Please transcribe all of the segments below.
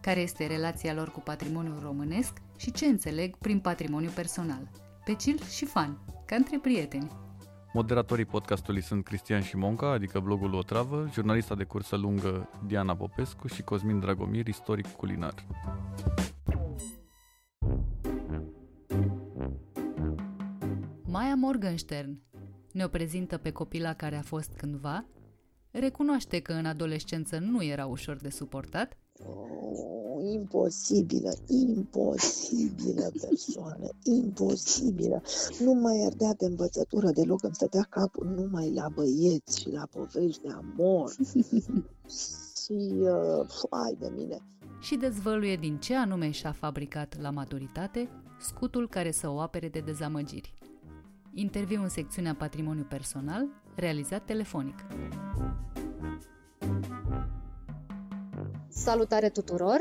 Care este relația lor cu patrimoniul românesc și ce înțeleg prin patrimoniu personal. Pe chill și fan, ca între prieteni. Moderatorii podcastului sunt Cristian Șimonca, adică blogul O Travă, jurnalista de cursă lungă Diana Popescu și Cosmin Dragomir, istoric culinar. Maia Morgenstern ne-o prezintă pe copila care a fost cândva, recunoaște că în adolescență nu era ușor de suportat Oh, imposibilă, imposibilă persoană, imposibilă. Nu mai ardea de învățătură deloc, îmi stătea capul numai la băieți și la povești de amor. și, uh, ai de mine. Și dezvăluie din ce anume și-a fabricat la maturitate scutul care să o apere de dezamăgiri. Interviu în secțiunea Patrimoniu Personal, realizat telefonic. Salutare tuturor!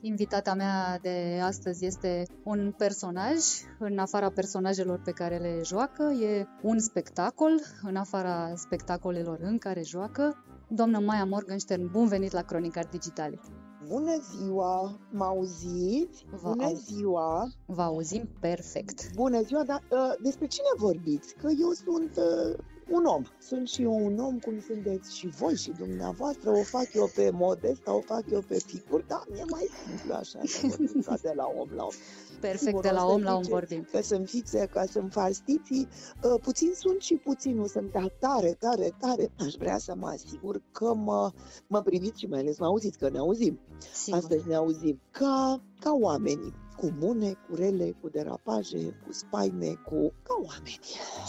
Invitata mea de astăzi este un personaj, în afara personajelor pe care le joacă, e un spectacol, în afara spectacolelor în care joacă. Doamna Maia Morgenstern, bun venit la Cronicari Digitale! Bună ziua! Mă auziți? Vă Bună au- ziua! Vă auzim perfect! Bună ziua, dar uh, despre cine vorbiți? Că eu sunt uh, un om. Sunt și eu un om, cum sunteți și voi și dumneavoastră. O fac eu pe modesta, o fac eu pe figuri, dar mi-e mai simplu așa, să vorbim ca de la om la om. Perfect, Sigur, de o la să om la om zice vorbim. Că sunt fixe, că sunt falstiții. Uh, puțin sunt și puțin nu sunt, dar tare, tare, tare. Aș vrea să mă asigur că mă, mă priviți și mai ales mă auziți, că ne auzim. Sigur. Astăzi ne auzim ca, ca oamenii, cu bune, cu rele, cu derapaje, cu spaime, cu ca oameni.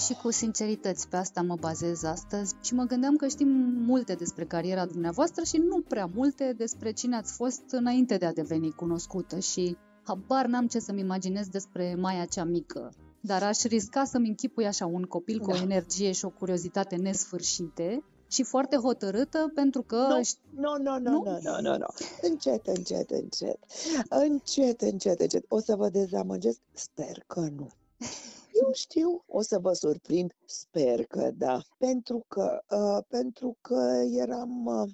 Și cu sincerități, pe asta mă bazez astăzi și mă gândeam că știm multe despre cariera dumneavoastră și nu prea multe despre cine ați fost înainte de a deveni cunoscută și habar n-am ce să-mi imaginez despre Maia cea mică. Dar aș risca să-mi închipui așa un copil cu o Da. energie și o curiozitate nesfârșite și foarte hotărâtă pentru că Nu. ș- Nu, nu, nu, Nu? nu, nu, nu, nu. Încet, încet, încet. Încet, încet, încet. O să vă dezamăgesc? Sper că nu. Eu știu, o să vă surprind, sper că da. Pentru că, uh, pentru că eram, uh,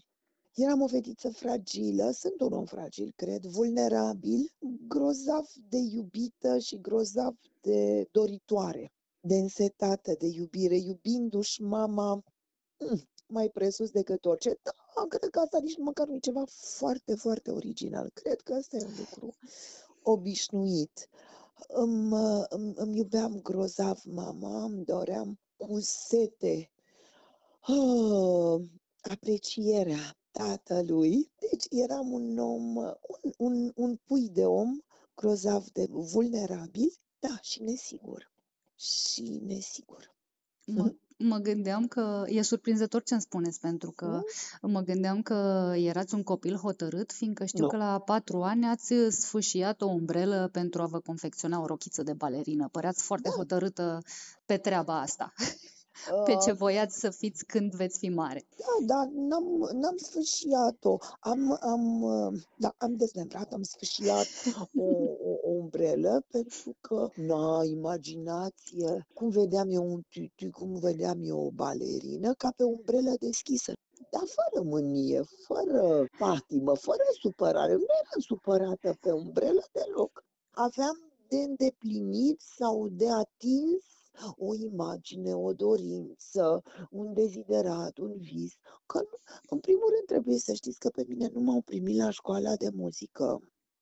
eram o fetiță fragilă, sunt un om fragil, cred, vulnerabil, grozav de iubită și grozav de doritoare, de însetată de iubire, iubindu-și mama mm, mai presus decât orice. Da, cred că asta nici măcar nu e ceva foarte, foarte original. Cred că asta e un lucru obișnuit. Îmi, uh, îmi, îmi iubeam grozav mama, îmi doream cu sete oh, aprecierea tatălui. Deci eram un om, uh, un, un, un pui de om grozav de vulnerabil, da, și nesigur. Și nesigur. mă, mă gândeam că e surprinzător ce îmi spuneți pentru că Mă gândeam că erați un copil hotărât, fiindcă știu Nu. că la patru ani ați sfâșiat o umbrelă pentru a vă confecționa o rochiță de balerină. Păreați foarte Da. hotărâtă pe treaba asta, pe Uh, ce voiați să fiți când veți fi mare. Da, dar n-am, n-am sfâșiat-o. Am, am, uh, da, am dezmembrat, am sfâșiat o, o, o umbrelă pentru că, na, imaginație, cum vedeam eu un tutu, cum vedeam eu o balerină, ca pe umbrelă deschisă. Dar fără mânie, fără patimă, fără supărare. Nu eram supărată pe umbrelă deloc. Aveam de îndeplinit sau de atins o imagine, o dorință, un deziderat, un vis. Că, nu- în primul rând, trebuie să știți că pe mine nu m-au primit la școala de muzică.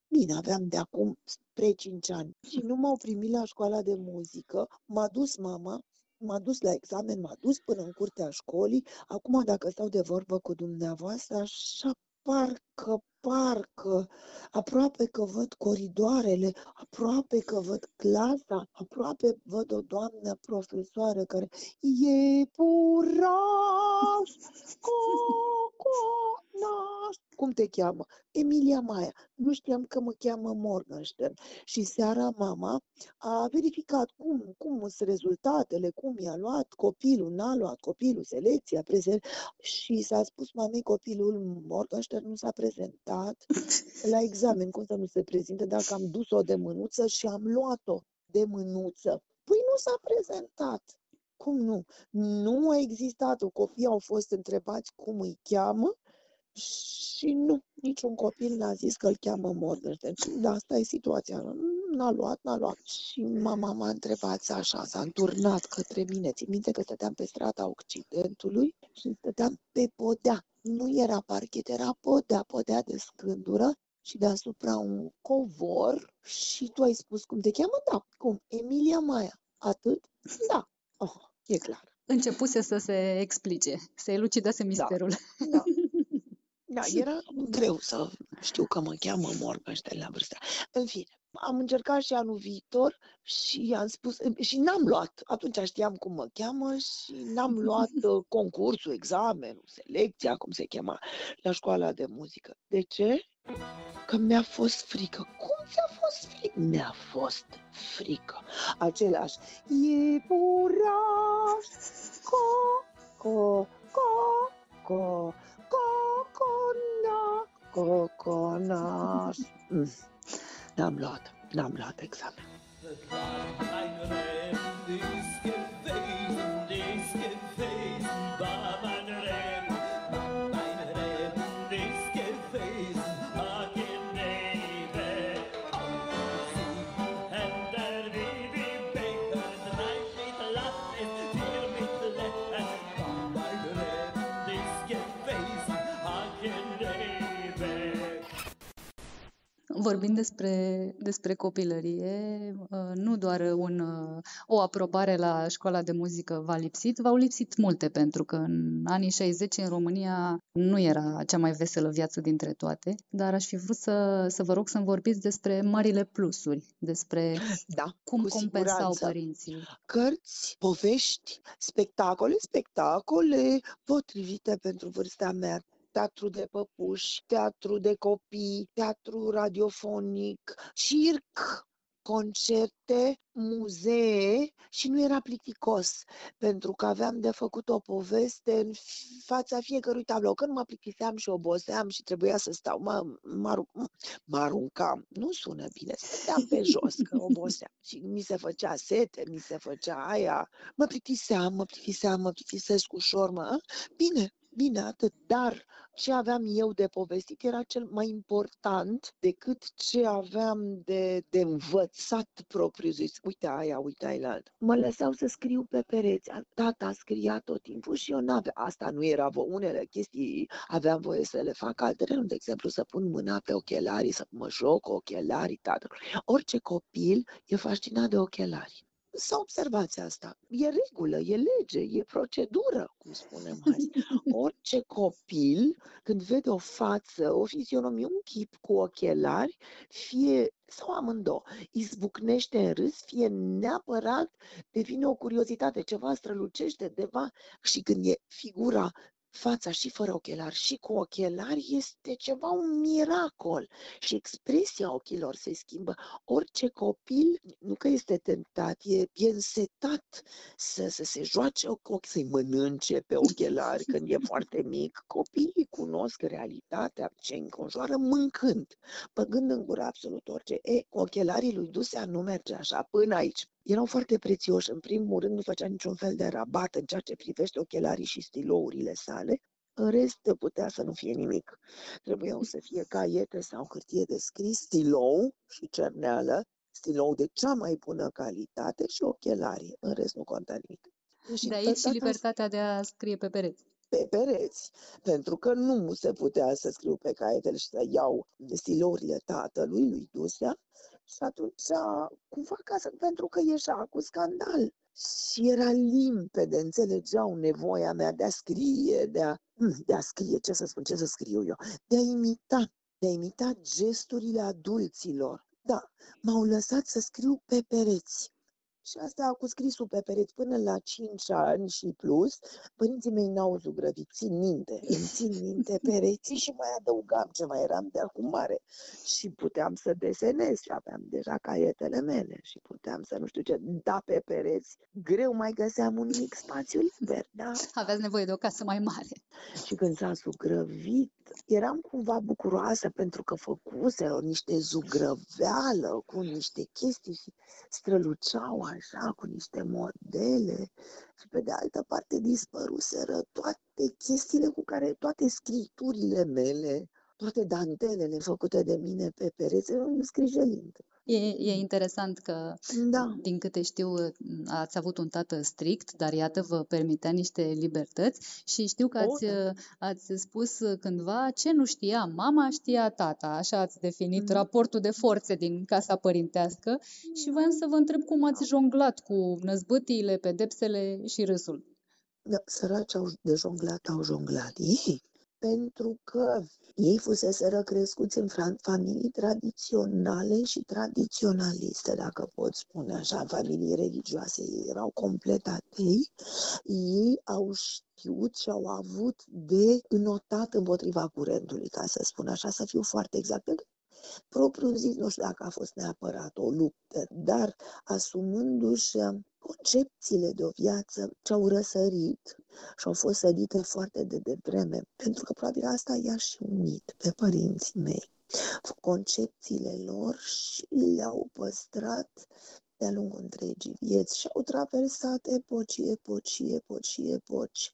Bine, aveam de acum spre 5 ani. Și nu m-au primit la școala de muzică. M-a dus mama, m-a dus la examen, m-a dus până în curtea școlii. Acum, dacă stau de vorbă cu dumneavoastră, așa parcă, parcă, aproape că văd coridoarele, aproape că văd clasa, aproape văd o doamnă profesoară care e puraș, co, co, Na, cum te cheamă? Emilia Maia. Nu știam că mă cheamă Morgenstern. Și seara mama a verificat cum, cum sunt rezultatele, cum i-a luat copilul, n-a luat copilul, selecția, prezent. Și s-a spus mamei copilul Morgenstern nu s-a prezentat la examen. Cum să nu se prezinte dacă am dus-o de mânuță și am luat-o de mânuță? Păi nu s-a prezentat. Cum nu? Nu a existat. Copiii au fost întrebați cum îi cheamă și nu, niciun copil n-a zis că îl cheamă Morder. Deci, da, asta e situația. N-a luat, n-a luat. Și mama m-a întrebat așa, s-a înturnat către mine. Țin minte că stăteam pe strada Occidentului și stăteam pe podea. Nu era parchet, era podea, podea de scândură și deasupra un covor și tu ai spus cum te cheamă? Da. Cum? Emilia Maia. Atât? Da. Oh, e clar. Începuse să se explice, să elucidase misterul. Da. da. Da, era greu să știu că mă cheamă Morgenstern la vârsta. În fine, am încercat și anul viitor și am spus, și n-am luat, atunci știam cum mă cheamă și n-am luat uh, concursul, examenul, selecția, cum se chema, la școala de muzică. De ce? Că mi-a fost frică. Cum ți-a fost frică? Mi-a fost frică. Același iepuraș, co, co, co, co, cocona, coconaș. Mm. N-am luat, n-am luat examen. Vorbind despre, despre copilărie, uh, nu doar un, uh, o aprobare la școala de muzică v-a lipsit, v-au lipsit multe, pentru că în anii 60 în România nu era cea mai veselă viață dintre toate, dar aș fi vrut să, să vă rog să-mi vorbiți despre marile plusuri, despre da, cum compensau siguranță. părinții. Cărți, povești, spectacole, spectacole potrivite pentru vârsta mea teatru de păpuși, teatru de copii, teatru radiofonic, circ, concerte, muzee și nu era plicticos, pentru că aveam de făcut o poveste în fața fiecărui tablou. Când mă plictiseam și oboseam și trebuia să stau, mă, mă, mă aruncam. Nu sună bine, stăteam pe jos, că oboseam. Și mi se făcea sete, mi se făcea aia. Mă plictiseam, mă plictiseam, mă plictisesc ușor, mă. Bine, Bine, atât. Dar ce aveam eu de povestit era cel mai important decât ce aveam de, de învățat propriu zis. Uite aia, uite aia. Mă lăsau să scriu pe pereți. Tata scria tot timpul și eu n-aveam. Asta nu era vo- unele chestii, aveam voie să le fac altele. De exemplu, să pun mâna pe ochelari, să mă joc cu ochelarii tatălui. Orice copil e fascinat de ochelari să observați asta. E regulă, e lege, e procedură, cum spunem azi. Orice copil, când vede o față, o fizionomie, un chip cu ochelari, fie sau amândouă, izbucnește în râs, fie neapărat devine o curiozitate, ceva strălucește, deva și când e figura fața și fără ochelari și cu ochelari este ceva un miracol și expresia ochilor se schimbă. Orice copil, nu că este tentat, e, e însetat să, să se joace cu ochi, să-i mănânce pe ochelari când e foarte mic. Copiii cunosc realitatea ce înconjoară mâncând, băgând în gură absolut orice. E, ochelarii lui Dusea nu merge așa până aici erau foarte prețioși. În primul rând, nu făcea niciun fel de rabat în ceea ce privește ochelarii și stilourile sale. În rest, putea să nu fie nimic. Trebuiau să fie caiete sau hârtie de scris, stilou și cerneală, stilou de cea mai bună calitate și ochelarii. În rest, nu conta nimic. Și de aici și libertatea de a scrie pe pereți pe pereți, pentru că nu se putea să scriu pe caietele și să iau stilourile tatălui, lui Dusea, și atunci, cumva, ca să, pentru că ieșea cu scandal. Și era limpede, înțelegeau nevoia mea de a scrie, de a, hm, de a scrie, ce să spun, ce să scriu eu, de a imita, de a imita gesturile adulților. Da, m-au lăsat să scriu pe pereți. Și asta cu scrisul pe pereți până la 5 ani și plus, părinții mei n-au zugrăvit, țin minte, îmi țin minte pereții și mai adăugam ce mai eram de acum mare. Și puteam să desenez și aveam deja caietele mele și puteam să nu știu ce, da pe pereți, greu mai găseam un mic spațiu liber, da? Aveați nevoie de o casă mai mare. Și când s-a zugrăvit, eram cumva bucuroasă pentru că făcuseră niște zugrăveală cu niște chestii și străluceau așa cu niște modele și pe de altă parte dispăruseră toate chestiile cu care, toate scriturile mele, toate dantelele făcute de mine pe pereți, erau scrijelind. E, e interesant că, Da. din câte știu, ați avut un tată strict, dar iată vă permitea niște libertăți și știu că O, ați, da. ați spus cândva ce nu știa mama, știa tata. Așa ați definit Mhm. raportul de forțe din casa părintească și voiam să vă întreb cum ați jonglat cu năzbâtiile, pedepsele și râsul. Da, săraci au de jonglat, au jonglat ei, pentru că ei fuseseră crescuți în fra- familii tradiționale și tradiționaliste, dacă pot spune așa, familii religioase. Ei erau complet atei. Ei au știut și au avut de înotat împotriva curentului, ca să spun așa, să fiu foarte exact. Pentru că, propriu zis, nu știu dacă a fost neapărat o luptă, dar asumându-și uh, concepțiile de o viață ce au răsărit și au fost sădite foarte de devreme, pentru că probabil asta i-a și unit pe părinții mei. Concepțiile lor și le-au păstrat de-a lungul întregii vieți și au traversat epoci, epoci, epoci, epoci.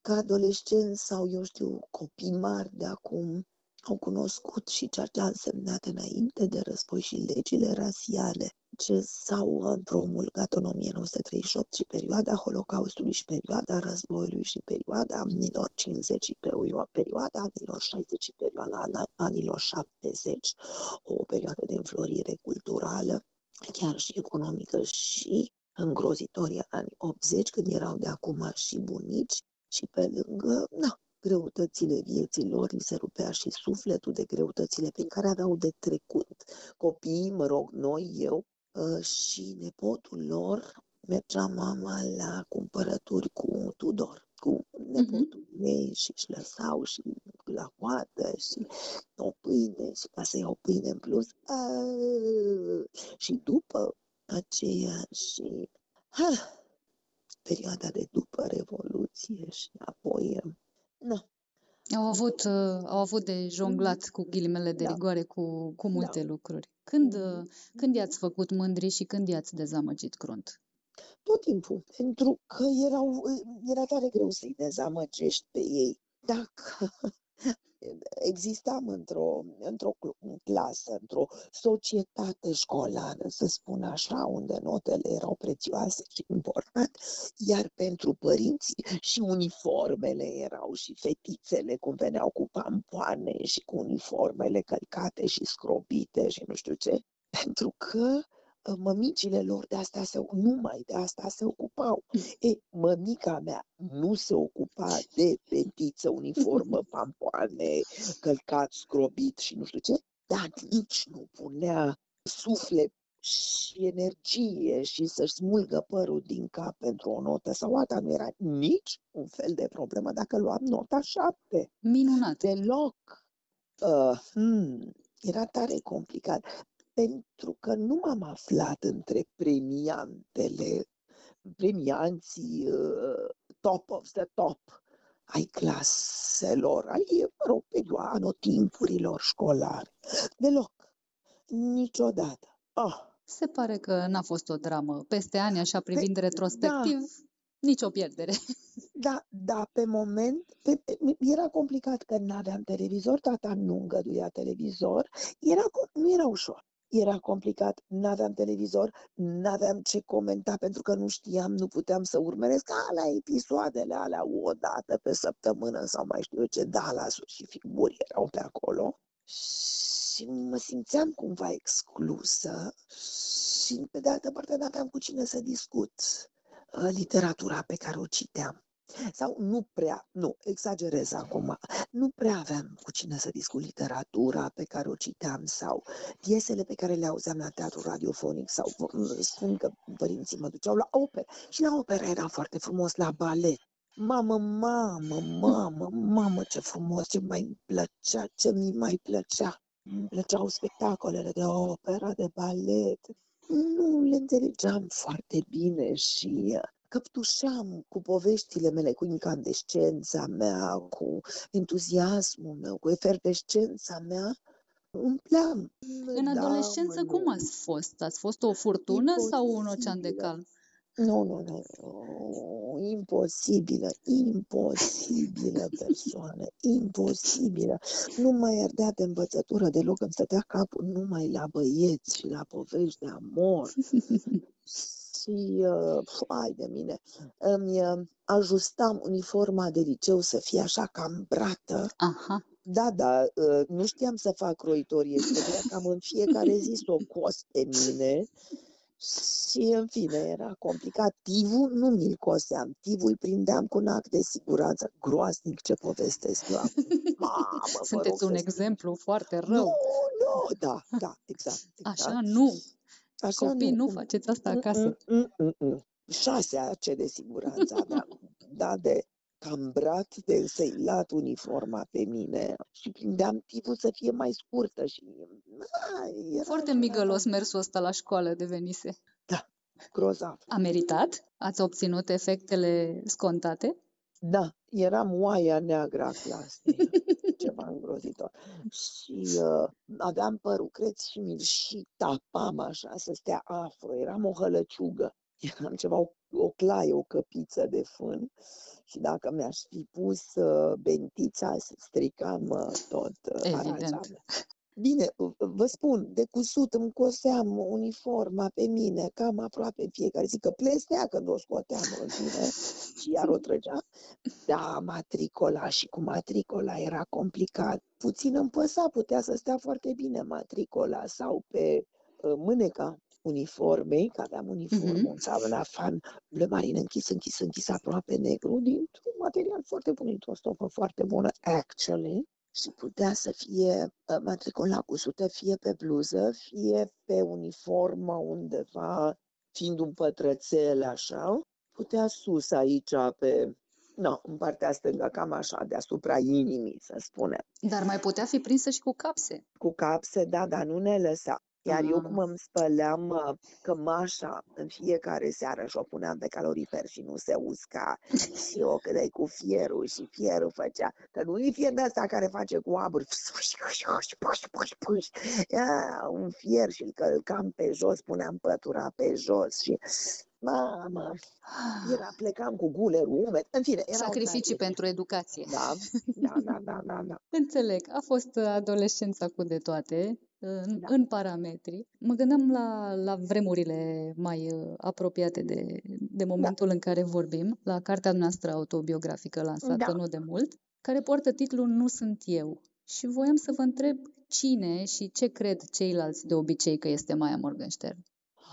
Ca adolescenți sau, eu știu, copii mari de acum, au cunoscut și ceea ce a însemnat înainte de război și legile rasiale ce s-au uh, promulgat în 1938 și perioada Holocaustului și perioada războiului și perioada anilor 50 și perio- perioada anilor 60 și perioada ana- anilor 70, o perioadă de înflorire culturală, chiar și economică și îngrozitorie anii 80, când erau de acum și bunici și pe lângă, na, greutățile vieții lor, li se rupea și sufletul de greutățile prin care aveau de trecut. Copiii, mă rog, noi, eu uh, și nepotul lor, mergea mama la cumpărături cu Tudor, cu nepotul ei și își lăsau și la coadă și o pâine și ca să iau pâine în plus. Uh, și după aceea și ha, perioada de după Revoluție și apoi uh, Na, Au avut, uh, au avut de jonglat cu ghilimele de Da. rigoare cu, cu multe lucruri. Când, uh, Mhm. când i-ați făcut mândri și când i-ați dezamăgit crunt? tot timpul, pentru că erau, era tare greu să-i dezamăgești pe ei. Dacă existam într-o, într-o cl- clasă, într-o societate școlară, să spun așa, unde notele erau prețioase și importante, iar pentru părinți și uniformele erau și fetițele cum veneau cu pampoane și cu uniformele călcate și scrobite și nu știu ce, pentru că uh, mămicile lor de asta se, numai de asta se ocupau. E, mămica mea nu se ocupa de fetiță, uniformă, pampoane, călcat, scrobit și nu știu ce, dar nici nu punea suflet și energie și să-și smulgă părul din cap pentru o notă sau alta. Nu era nici un fel de problemă dacă luam nota șapte. Minunat! Deloc. Uh, hmm, era tare complicat. Pentru că nu m-am aflat între premiantele, premianții uh, top of the top ai claselor, ai, mă rog, perioada anotimpurilor școlare. Deloc. Niciodată. Ah, Se pare că n-a fost o dramă. Peste ani, așa privind retrospectiv, nicio pierdere. Da, da, pe moment pe, pe, era complicat că nu aveam televizor, tata nu îngăduia televizor, era, co- nu era ușor. Era complicat, nu aveam televizor, nu aveam ce comenta pentru că nu știam, nu puteam să urmăresc alea episoadele alea o dată pe săptămână sau mai știu eu ce, Dallas și figuri erau pe acolo. Și mă simțeam cumva exclusă și pe de altă parte nu aveam cu cine să discut uh, literatura pe care o citeam. Sau nu prea, nu, exagerez acum, nu prea aveam cu cine să discut literatura pe care o citeam sau piesele pe care le auzeam la teatru radiofonic sau spun că părinții mă duceau la operă și la operă era foarte frumos, la balet. Mamă, mamă, mamă, mamă, ce frumos, ce mai plăcea, ce mi mai plăcea. Îmi plăceau spectacolele de operă, de balet. Nu le înțelegeam foarte bine și căptușeam cu poveștile mele, cu incandescența mea, cu entuziasmul meu, cu efervescența mea, umpleam. În adolescență cum ați fost? Ați fost o furtună sau un ocean de calm? Nu, nu, nu, nu, imposibilă, imposibilă persoană, imposibilă. Nu mai ardea de învățătură deloc, îmi stătea capul numai la băieți și la povești de amor. și, uh, hai de mine, îmi uh, ajustam uniforma de liceu să fie așa cam brată. Aha. Da, da, uh, nu știam să fac croitorie, stătea cam în fiecare zi să o cos pe mine și în fine, era complicat. Tivul nu mi-l coseam. Tivul îi prindeam cu un act de siguranță. Groaznic ce povestesc eu Mamă, Sunteți un exemplu foarte rău. Nu, nu, da, da, exact. exact. Așa nu. Așa Copii, nu, nu faceți asta acasă. Mm, mm, mm, Șase ace de siguranță aveam. da, de cambrat de însăilat uniforma pe mine și prindeam tipul să fie mai scurtă și... A, era Foarte migălos mersul ăsta la școală devenise. Da, grozav. A meritat? Ați obținut efectele scontate? Da, eram oaia neagră a clasei, ceva îngrozitor. Și uh, aveam părul creț și mi și tapam așa să stea afro, eram o hălăciugă. Eram ceva, o, o claie, o căpiță de fân și dacă mi-aș fi pus uh, bentița, stricam uh, tot uh, aranjamentul. Bine, vă spun, de cusut îmi coseam uniforma pe mine, cam aproape fiecare zi, că plestea când o scoteam în fine și iar o trăgea. Da, matricola și cu matricola era complicat. Puțin îmi păsa, putea să stea foarte bine matricola sau pe uh, mâneca uniformei, că aveam uniformă, mm-hmm. un savana fan bleu marin închis, închis, închis, aproape negru, dintr-un material foarte bun, dintr-o stofă foarte bună, actually, și putea să fie uh, matricola cusută fie pe bluză, fie pe uniformă undeva, fiind un pătrățel așa, putea sus aici pe No, în partea stângă, cam așa, deasupra inimii, să spunem. Dar mai putea fi prinsă și cu capse. Cu capse, da, dar nu ne lăsa. Iar eu cum îmi spăleam uh, cămașa în fiecare seară și o puneam pe calorifer și nu se usca și o cădeai cu fierul și fierul făcea, că nu e fier de asta care face cu aburi, Ia, un fier și îl călcam pe jos, puneam pătura pe jos și Mamă, era, plecam cu gulerul umed, în fine. Era Sacrificii pentru educație. Da, da, da, da, da, da. Înțeleg, a fost adolescența cu de toate, în, da. în parametri. Mă gândeam la, la vremurile mai uh, apropiate de, de momentul da. în care vorbim, la cartea noastră autobiografică lansată da. nu de mult, care poartă titlul Nu sunt eu. Și voiam să vă întreb cine și ce cred ceilalți de obicei că este Maia Morgenstern.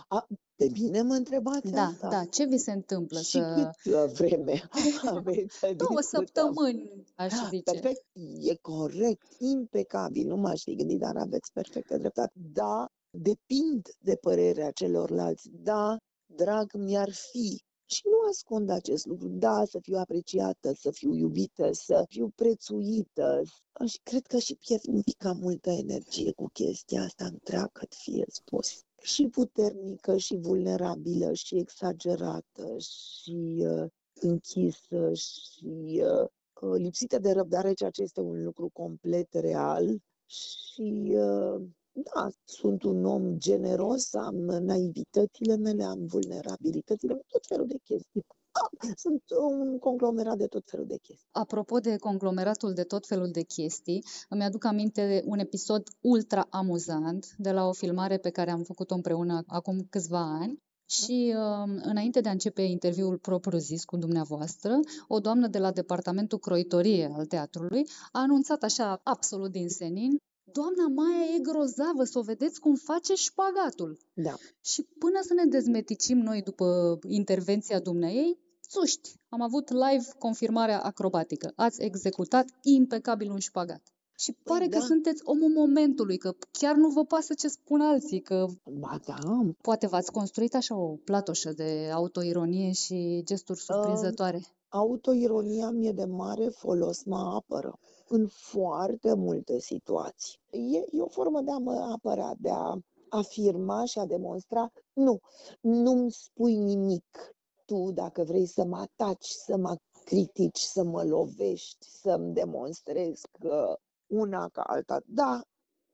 A, pe mine mă întrebați Da, asta? da. Ce vi se întâmplă Și să... cât uh, vreme aveți? Două săptămâni, aș da, zice. Perfect, e corect, impecabil, nu m-aș fi gândit, dar aveți perfectă dreptate. Da, depind de părerea celorlalți. Da, drag mi-ar fi. Și nu ascund acest lucru. Da, să fiu apreciată, să fiu iubită, să fiu prețuită. Și cred că și pierd un pic cam multă energie cu chestia asta întreagă, fie spus și puternică, și vulnerabilă, și exagerată, și uh, închisă, și uh, uh, lipsită de răbdare, ceea ce este un lucru complet real. Și uh, da, sunt un om generos, am naivitățile mele, am vulnerabilitățile, tot felul de chestii sunt un conglomerat de tot felul de chestii. Apropo de conglomeratul de tot felul de chestii, îmi aduc aminte de un episod ultra amuzant de la o filmare pe care am făcut-o împreună acum câțiva ani. Și uh, înainte de a începe interviul propriu-zis cu dumneavoastră, o doamnă de la departamentul croitorie al teatrului a anunțat așa absolut din senin Doamna Maia e grozavă, să o vedeți cum face șpagatul. Da. Și până să ne dezmeticim noi după intervenția dumneei, Suști, am avut live confirmarea acrobatică. Ați executat impecabil un șpagat. Și păi pare păi, că da. sunteți omul momentului, că chiar nu vă pasă ce spun alții, că ba, da. poate v-ați construit așa o platoșă de autoironie și gesturi surprinzătoare. Uh, autoironia mi-e de mare folos, mă apără în foarte multe situații. E, e o formă de a mă apăra, de a afirma și a demonstra, nu, nu-mi spui nimic. Tu, dacă vrei să mă ataci, să mă critici, să mă lovești, să-mi demonstrezi că una ca alta. Da,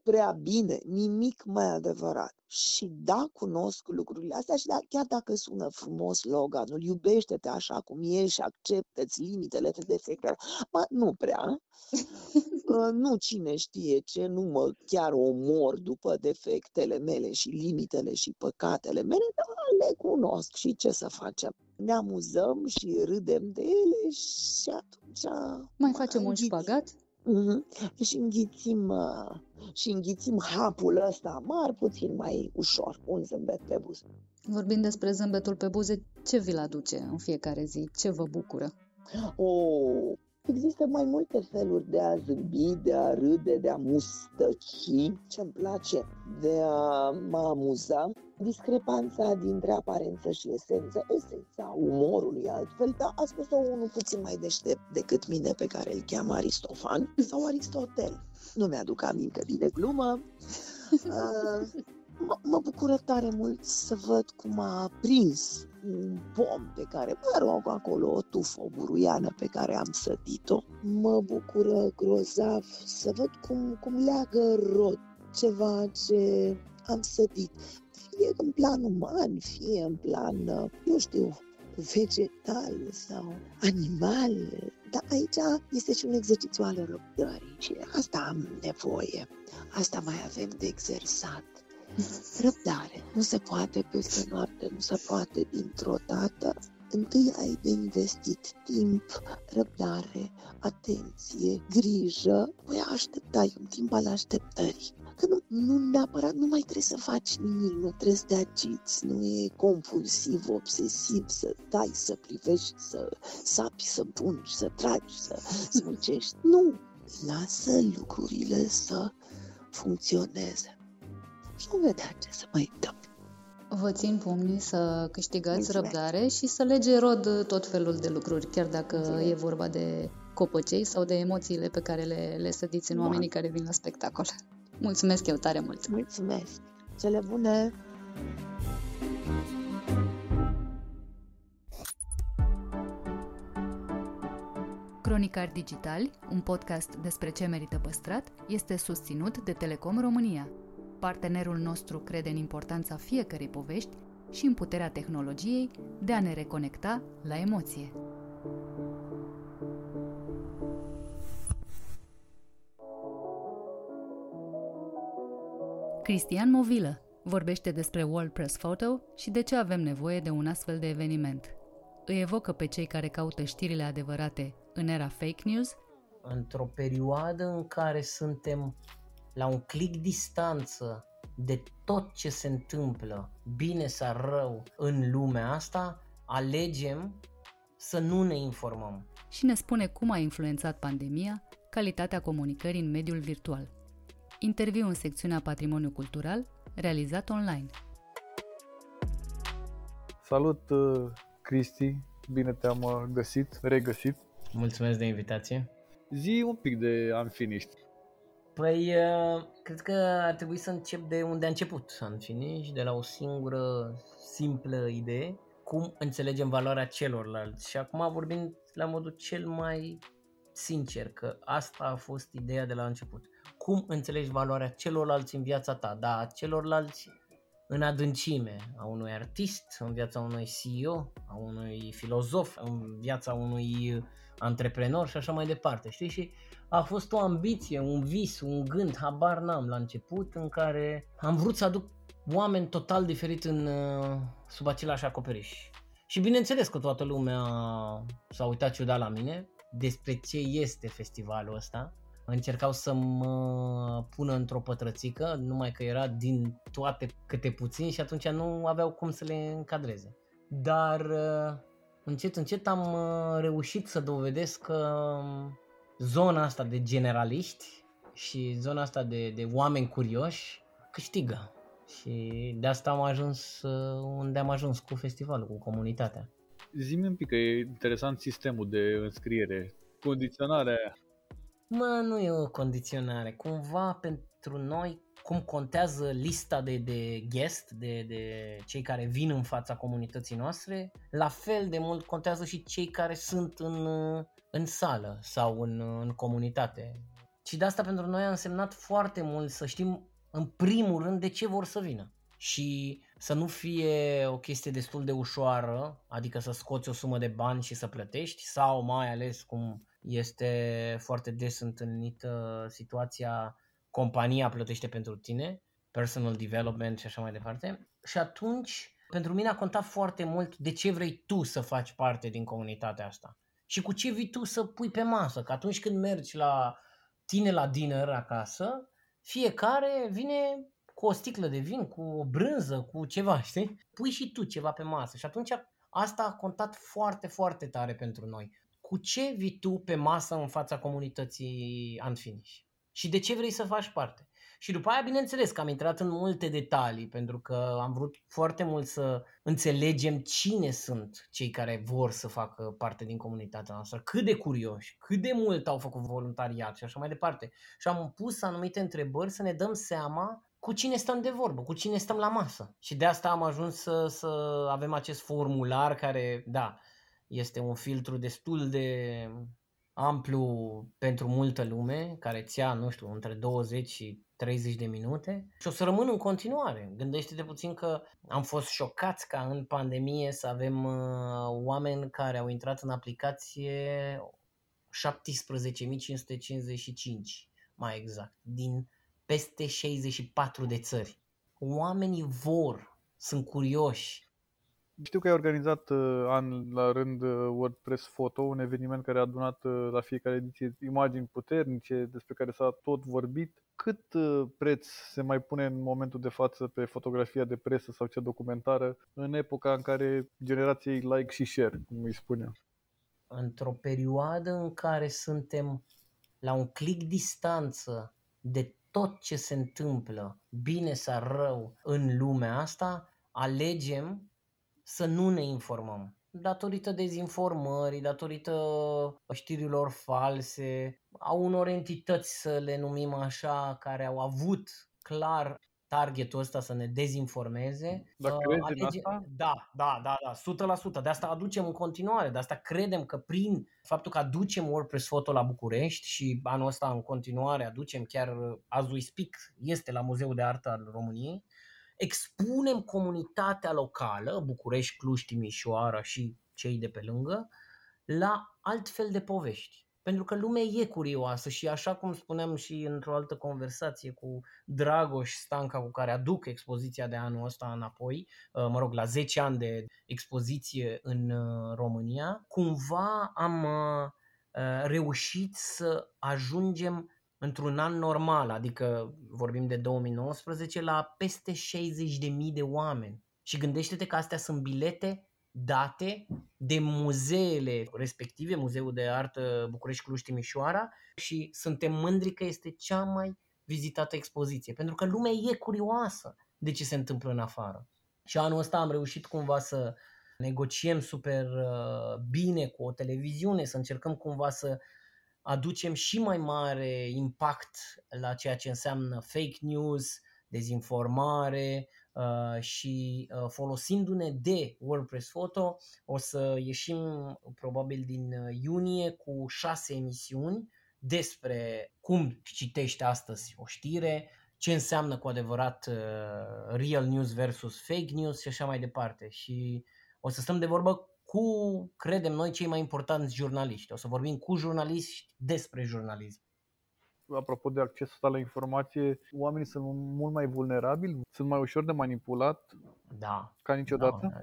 prea bine, nimic mai adevărat. Și da, cunosc lucrurile astea și da, chiar dacă sună frumos sloganul, iubește-te așa cum ești și acceptă-ți limitele de defecte, mă, nu prea. nu cine știe ce, nu mă chiar omor după defectele mele și limitele și păcatele mele, dar le cunosc și ce să facem. Ne amuzăm și râdem de ele și atunci... Mai facem un șpagat? Mm-hmm. Și înghițim, uh, și înghițim hapul ăsta amar puțin mai ușor, un zâmbet pe buze. Vorbind despre zâmbetul pe buze, ce vi-l aduce în fiecare zi? Ce vă bucură? O, Există mai multe feluri de a zâmbi, de a râde, de a mustăci. Ce-mi place de a mă amuza. Discrepanța dintre aparență și esență, esența umorului altfel, dar a spus-o unul puțin mai deștept decât mine pe care îl cheamă Aristofan sau Aristotel. Nu mi-aduc aminte bine glumă. Uh, mă, mă bucură tare mult să văd cum a prins un pom pe care, mă rog, acolo o tufă, o buruiană pe care am sădit-o. Mă bucură grozav să văd cum, cum leagă rot ceva ce am sădit. Fie în plan uman, fie în plan, eu știu, vegetal sau animal. Dar aici este și un exercițiu al răbdării și asta am nevoie. Asta mai avem de exersat. Răbdare. Nu se poate peste noapte, nu se poate dintr-o dată. Întâi ai de investit timp, răbdare, atenție, grijă, voi așteptai un timp al așteptării. Că nu, nu neapărat nu mai trebuie să faci nimic, nu trebuie să te agiți, nu e compulsiv, obsesiv, să dai, să privești, să sapi, să pungi, să tragi, să smucești. Nu! Lasă lucrurile să funcționeze și vom vedea ce să mai dăm. Vă țin pumnii să câștigați Mulțumesc. răbdare și să lege rod tot felul de lucruri, chiar dacă Mulțumesc. e vorba de copăcei sau de emoțiile pe care le, le sădiți în da. oamenii care vin la spectacol. Mulțumesc eu tare mult! Mulțumesc! Cele bune! Cronicar Digital, un podcast despre ce merită păstrat, este susținut de Telecom România. Partenerul nostru crede în importanța fiecărei povești și în puterea tehnologiei de a ne reconecta la emoție. Cristian Movilă vorbește despre World Press Photo și de ce avem nevoie de un astfel de eveniment. Îi evocă pe cei care caută știrile adevărate în era fake news. Într-o perioadă în care suntem la un click distanță de tot ce se întâmplă, bine sau rău, în lumea asta, alegem să nu ne informăm. Și ne spune cum a influențat pandemia calitatea comunicării în mediul virtual. Interviu în secțiunea Patrimoniu Cultural, realizat online. Salut, uh, Cristi! Bine te-am uh, găsit, regăsit. Mulțumesc de invitație. Zi un pic de Unfinished. Păi, uh, cred că ar trebui să încep de unde a început Unfinished, de la o singură simplă idee, cum înțelegem valoarea celorlalți. Și acum vorbim la modul cel mai sincer, că asta a fost ideea de la început. Cum înțelegi valoarea celorlalți în viața ta, da, celorlalți în adâncime, a unui artist, în viața unui CEO, a unui filozof, în viața unui antreprenor și așa mai departe, știi? Și a fost o ambiție, un vis, un gând, habar n-am la început, în care am vrut să aduc oameni total diferit în, uh, sub același acoperiș. Și bineînțeles că toată lumea s-a uitat ciudat la mine despre ce este festivalul ăsta. Încercau să mă pună într-o pătrățică, numai că era din toate câte puțin și atunci nu aveau cum să le încadreze. Dar uh, încet, încet am uh, reușit să dovedesc că um, zona asta de generaliști și zona asta de, de oameni curioși câștigă. Și de asta am ajuns uh, unde am ajuns cu festivalul, cu comunitatea. Zi-mi un pic că e interesant sistemul de înscriere, condiționarea aia. Mă, nu e o condiționare. Cumva pentru noi, cum contează lista de, de guest, de, de cei care vin în fața comunității noastre, la fel de mult contează și cei care sunt în, în sală sau în, în comunitate. Și de asta pentru noi a însemnat foarte mult să știm în primul rând de ce vor să vină. Și să nu fie o chestie destul de ușoară, adică să scoți o sumă de bani și să plătești, sau mai ales cum este foarte des întâlnită situația compania plătește pentru tine, personal development și așa mai departe. Și atunci, pentru mine a contat foarte mult de ce vrei tu să faci parte din comunitatea asta. Și cu ce vii tu să pui pe masă, că atunci când mergi la tine la dinner acasă, fiecare vine cu o sticlă de vin, cu o brânză, cu ceva, știi? Pui și tu ceva pe masă și atunci asta a contat foarte, foarte tare pentru noi. Cu ce vii tu pe masă în fața comunității Unfinish? Și de ce vrei să faci parte? Și după aia, bineînțeles, că am intrat în multe detalii, pentru că am vrut foarte mult să înțelegem cine sunt cei care vor să facă parte din comunitatea noastră, cât de curioși, cât de mult au făcut voluntariat și așa mai departe. Și am pus anumite întrebări să ne dăm seama cu cine stăm de vorbă, cu cine stăm la masă. Și de asta am ajuns să, să avem acest formular care, da, este un filtru destul de amplu pentru multă lume, care ți ia, nu știu, între 20 și 30 de minute și o să rămân în continuare. Gândește-te puțin că am fost șocați ca în pandemie să avem uh, oameni care au intrat în aplicație 17.555, mai exact, din peste 64 de țări. Oamenii vor, sunt curioși, știu că ai organizat uh, an la rând uh, WordPress Photo, un eveniment care a adunat uh, la fiecare ediție imagini puternice despre care s-a tot vorbit. Cât uh, preț se mai pune în momentul de față pe fotografia de presă sau cea documentară în epoca în care generației like și share, cum îi spunea? Într-o perioadă în care suntem la un click distanță de tot ce se întâmplă, bine sau rău, în lumea asta, alegem să nu ne informăm datorită dezinformării, datorită știrilor false, a unor entități, să le numim așa, care au avut clar targetul ăsta să ne dezinformeze. Dar uh, crezi alege... în asta? Da, da, da, da, 100%. De asta aducem în continuare, de asta credem că prin faptul că aducem WordPress Photo la București și anul ăsta în continuare aducem chiar as we speak, este la Muzeul de Artă al României, expunem comunitatea locală, București, Cluj, Timișoara și cei de pe lângă, la altfel de povești. Pentru că lumea e curioasă și așa cum spuneam și într-o altă conversație cu Dragoș Stanca cu care aduc expoziția de anul ăsta înapoi, uh, mă rog, la 10 ani de expoziție în uh, România, cumva am uh, reușit să ajungem într-un an normal, adică vorbim de 2019, la peste 60.000 de oameni. Și gândește-te că astea sunt bilete date de muzeele respective, Muzeul de Artă București Cluj Timișoara și suntem mândri că este cea mai vizitată expoziție, pentru că lumea e curioasă de ce se întâmplă în afară. Și anul ăsta am reușit cumva să negociem super uh, bine cu o televiziune, să încercăm cumva să aducem și mai mare impact la ceea ce înseamnă fake news, dezinformare uh, și uh, folosindu-ne de WordPress Photo o să ieșim probabil din iunie cu șase emisiuni despre cum citești astăzi o știre, ce înseamnă cu adevărat uh, real news versus fake news și așa mai departe. Și o să stăm de vorbă cu, credem noi, cei mai importanți jurnaliști. O să vorbim cu jurnaliști despre jurnalism. Apropo de accesul la informație, oamenii sunt mult mai vulnerabili, sunt mai ușor de manipulat da, ca niciodată? Da.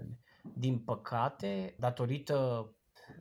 Din păcate, datorită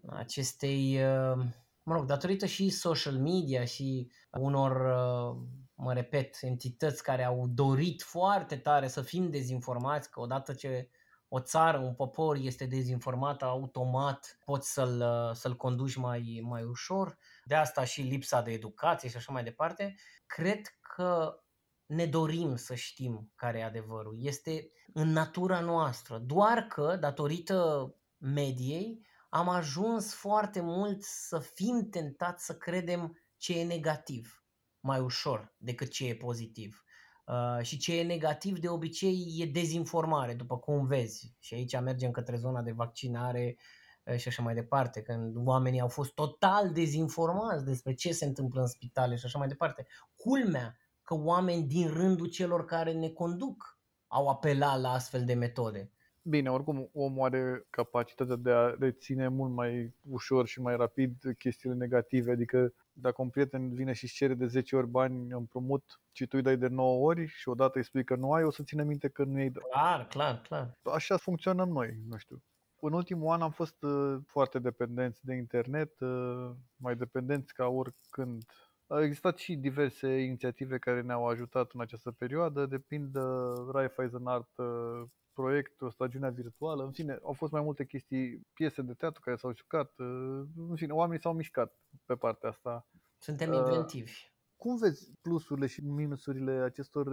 acestei, uh, mă rog, datorită și social media și unor, uh, mă repet, entități care au dorit foarte tare să fim dezinformați, că odată ce o țară, un popor este dezinformat, automat poți să-l, să-l conduci mai, mai ușor. De asta și lipsa de educație și așa mai departe. Cred că ne dorim să știm care e adevărul. Este în natura noastră. Doar că, datorită mediei, am ajuns foarte mult să fim tentați să credem ce e negativ mai ușor decât ce e pozitiv. Uh, și ce e negativ de obicei e dezinformare, după cum vezi. Și aici mergem către zona de vaccinare uh, și așa mai departe, când oamenii au fost total dezinformați despre ce se întâmplă în spitale și așa mai departe. Culmea că oameni din rândul celor care ne conduc au apelat la astfel de metode. Bine, oricum omul are capacitatea de a reține mult mai ușor și mai rapid chestiile negative, adică dacă un prieten vine și cere de 10 ori bani împrumut și tu îi dai de 9 ori și odată îi spui că nu ai, o să ține minte că nu ai Clar, clar, clar. Așa funcționăm noi, nu știu. În ultimul an am fost uh, foarte dependenți de internet, uh, mai dependenți ca oricând. Au existat și diverse inițiative care ne-au ajutat în această perioadă, de pildă Raiffeisen Art uh, proiectul, stagiunea virtuală, în fine, au fost mai multe chestii, piese de teatru care s-au jucat, uh, în fine, oamenii s-au mișcat pe partea asta. Suntem inventivi. Uh, cum vezi plusurile și minusurile acestor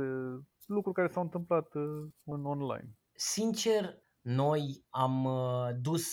lucruri care s-au întâmplat în online? Sincer, noi am dus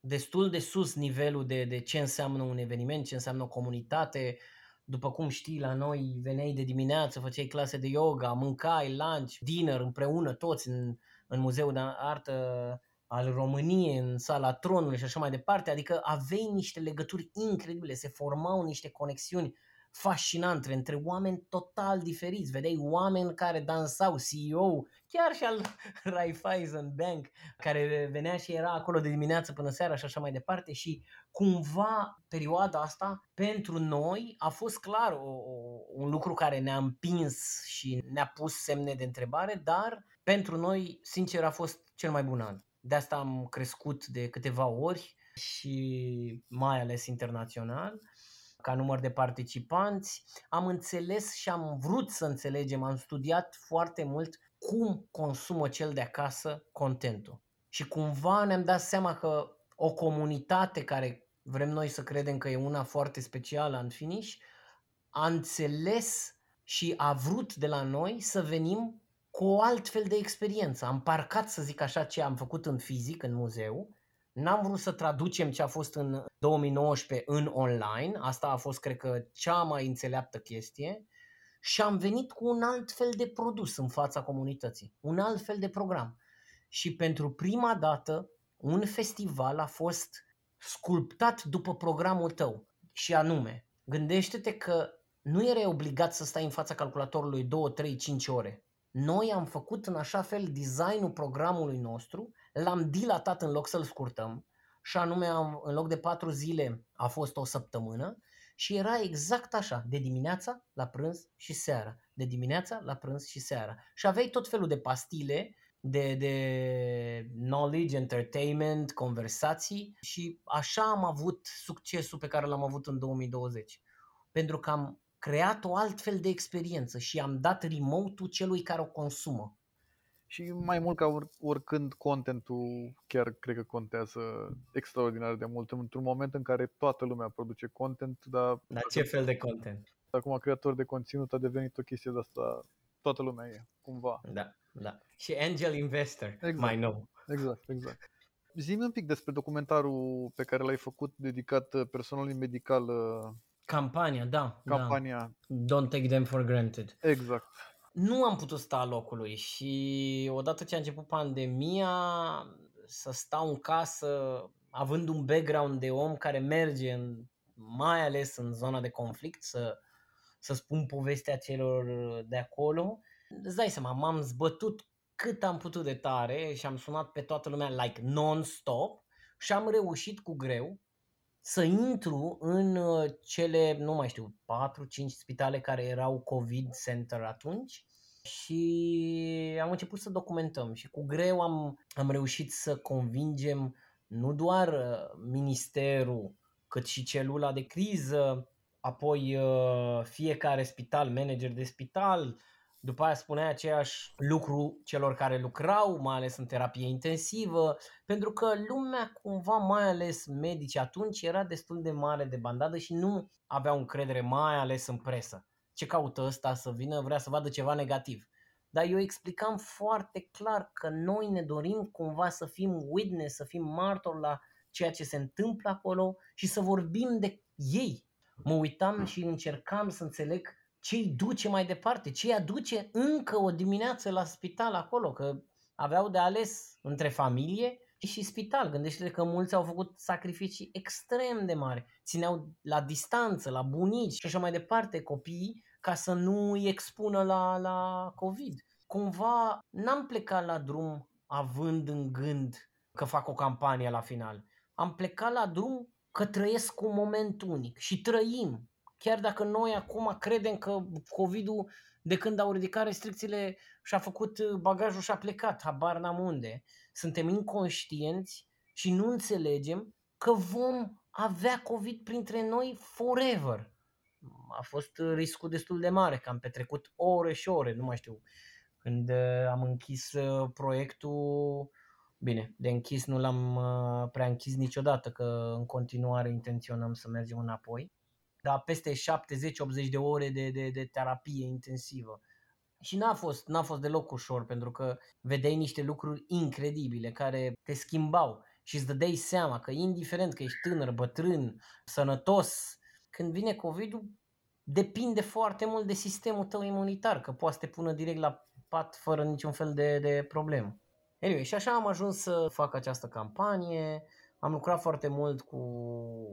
destul de sus nivelul de, de ce înseamnă un eveniment, ce înseamnă o comunitate, după cum știi, la noi veneai de dimineață, făceai clase de yoga, mâncai lunch, dinner împreună toți în, în Muzeul de Artă al României, în sala tronului și așa mai departe. Adică aveai niște legături incredibile, se formau niște conexiuni fascinante între oameni total diferiți. Vedeai oameni care dansau, CEO, chiar și al Raiffeisen Bank, care venea și era acolo de dimineață până seara și așa mai departe și cumva perioada asta pentru noi a fost clar o, o, un lucru care ne-a împins și ne-a pus semne de întrebare, dar pentru noi, sincer, a fost cel mai bun an. De asta am crescut de câteva ori și mai ales internațional ca număr de participanți, am înțeles și am vrut să înțelegem, am studiat foarte mult cum consumă cel de acasă contentul. Și cumva ne-am dat seama că o comunitate care vrem noi să credem că e una foarte specială în finish, a înțeles și a vrut de la noi să venim cu o altfel de experiență. Am parcat, să zic așa, ce am făcut în fizic, în muzeu, N-am vrut să traducem ce a fost în 2019 în online, asta a fost, cred că, cea mai înțeleaptă chestie și am venit cu un alt fel de produs în fața comunității, un alt fel de program. Și pentru prima dată, un festival a fost sculptat după programul tău și anume, gândește-te că nu erai obligat să stai în fața calculatorului 2, 3, 5 ore. Noi am făcut în așa fel designul programului nostru l-am dilatat în loc să-l scurtăm și anume am, în loc de patru zile a fost o săptămână și era exact așa, de dimineața la prânz și seara, de dimineața la prânz și seara. Și aveai tot felul de pastile de, de knowledge, entertainment, conversații și așa am avut succesul pe care l-am avut în 2020. Pentru că am creat o altfel de experiență și am dat remote-ul celui care o consumă. Și mai mult ca or, oricând contentul chiar cred că contează extraordinar de mult într-un moment în care toată lumea produce content, dar... Dar ce fel de content? Acum creator de conținut a devenit o chestie de asta, toată lumea e, cumva. Da, da. Și angel investor, exact. mai nou. Exact, exact. Zi-mi un pic despre documentarul pe care l-ai făcut dedicat personalului medical. Uh, Campania, da. Campania. Da. Don't take them for granted. Exact nu am putut sta locului și odată ce a început pandemia, să stau în casă, având un background de om care merge în, mai ales în zona de conflict, să, să spun povestea celor de acolo, îți dai seama, m-am zbătut cât am putut de tare și am sunat pe toată lumea like non-stop și am reușit cu greu să intru în uh, cele, nu mai știu, 4-5 spitale care erau COVID center atunci și am început să documentăm și cu greu am, am reușit să convingem nu doar uh, ministerul, cât și celula de criză, apoi uh, fiecare spital, manager de spital, După aia spunea aceeași lucru celor care lucrau, mai ales în terapie intensivă, pentru că lumea cumva, mai ales medici atunci, era destul de mare de bandadă și nu aveau încredere mai ales în presă. Ce caută ăsta să vină? Vrea să vadă ceva negativ. Dar eu explicam foarte clar că noi ne dorim cumva să fim witness, să fim martor la ceea ce se întâmplă acolo și să vorbim de ei. Mă uitam și încercam să înțeleg ce îi duce mai departe, ce îi aduce încă o dimineață la spital acolo, că aveau de ales între familie și spital. Gândește-te că mulți au făcut sacrificii extrem de mari, țineau la distanță, la bunici și așa mai departe copiii ca să nu îi expună la, la COVID. Cumva n-am plecat la drum având în gând că fac o campanie la final. Am plecat la drum că trăiesc un moment unic și trăim. Chiar dacă noi acum credem că COVID-ul, de când au ridicat restricțiile, și-a făcut bagajul și a plecat, habar n-am unde. Suntem inconștienți și nu înțelegem că vom avea COVID printre noi forever. A fost riscul destul de mare, că am petrecut ore și ore, nu mai știu. Când uh, am închis uh, proiectul, bine, de închis nu l-am uh, prea închis niciodată, că în continuare intenționăm să mergem înapoi dar peste 70-80 de ore de, de, de terapie intensivă. Și n-a fost, n-a fost deloc ușor, pentru că vedeai niște lucruri incredibile care te schimbau și îți dădeai seama că indiferent că ești tânăr, bătrân, sănătos, când vine COVID-ul, depinde foarte mult de sistemul tău imunitar, că poate să te pună direct la pat fără niciun fel de, de problemă. Anyway, și așa am ajuns să fac această campanie, am lucrat foarte mult cu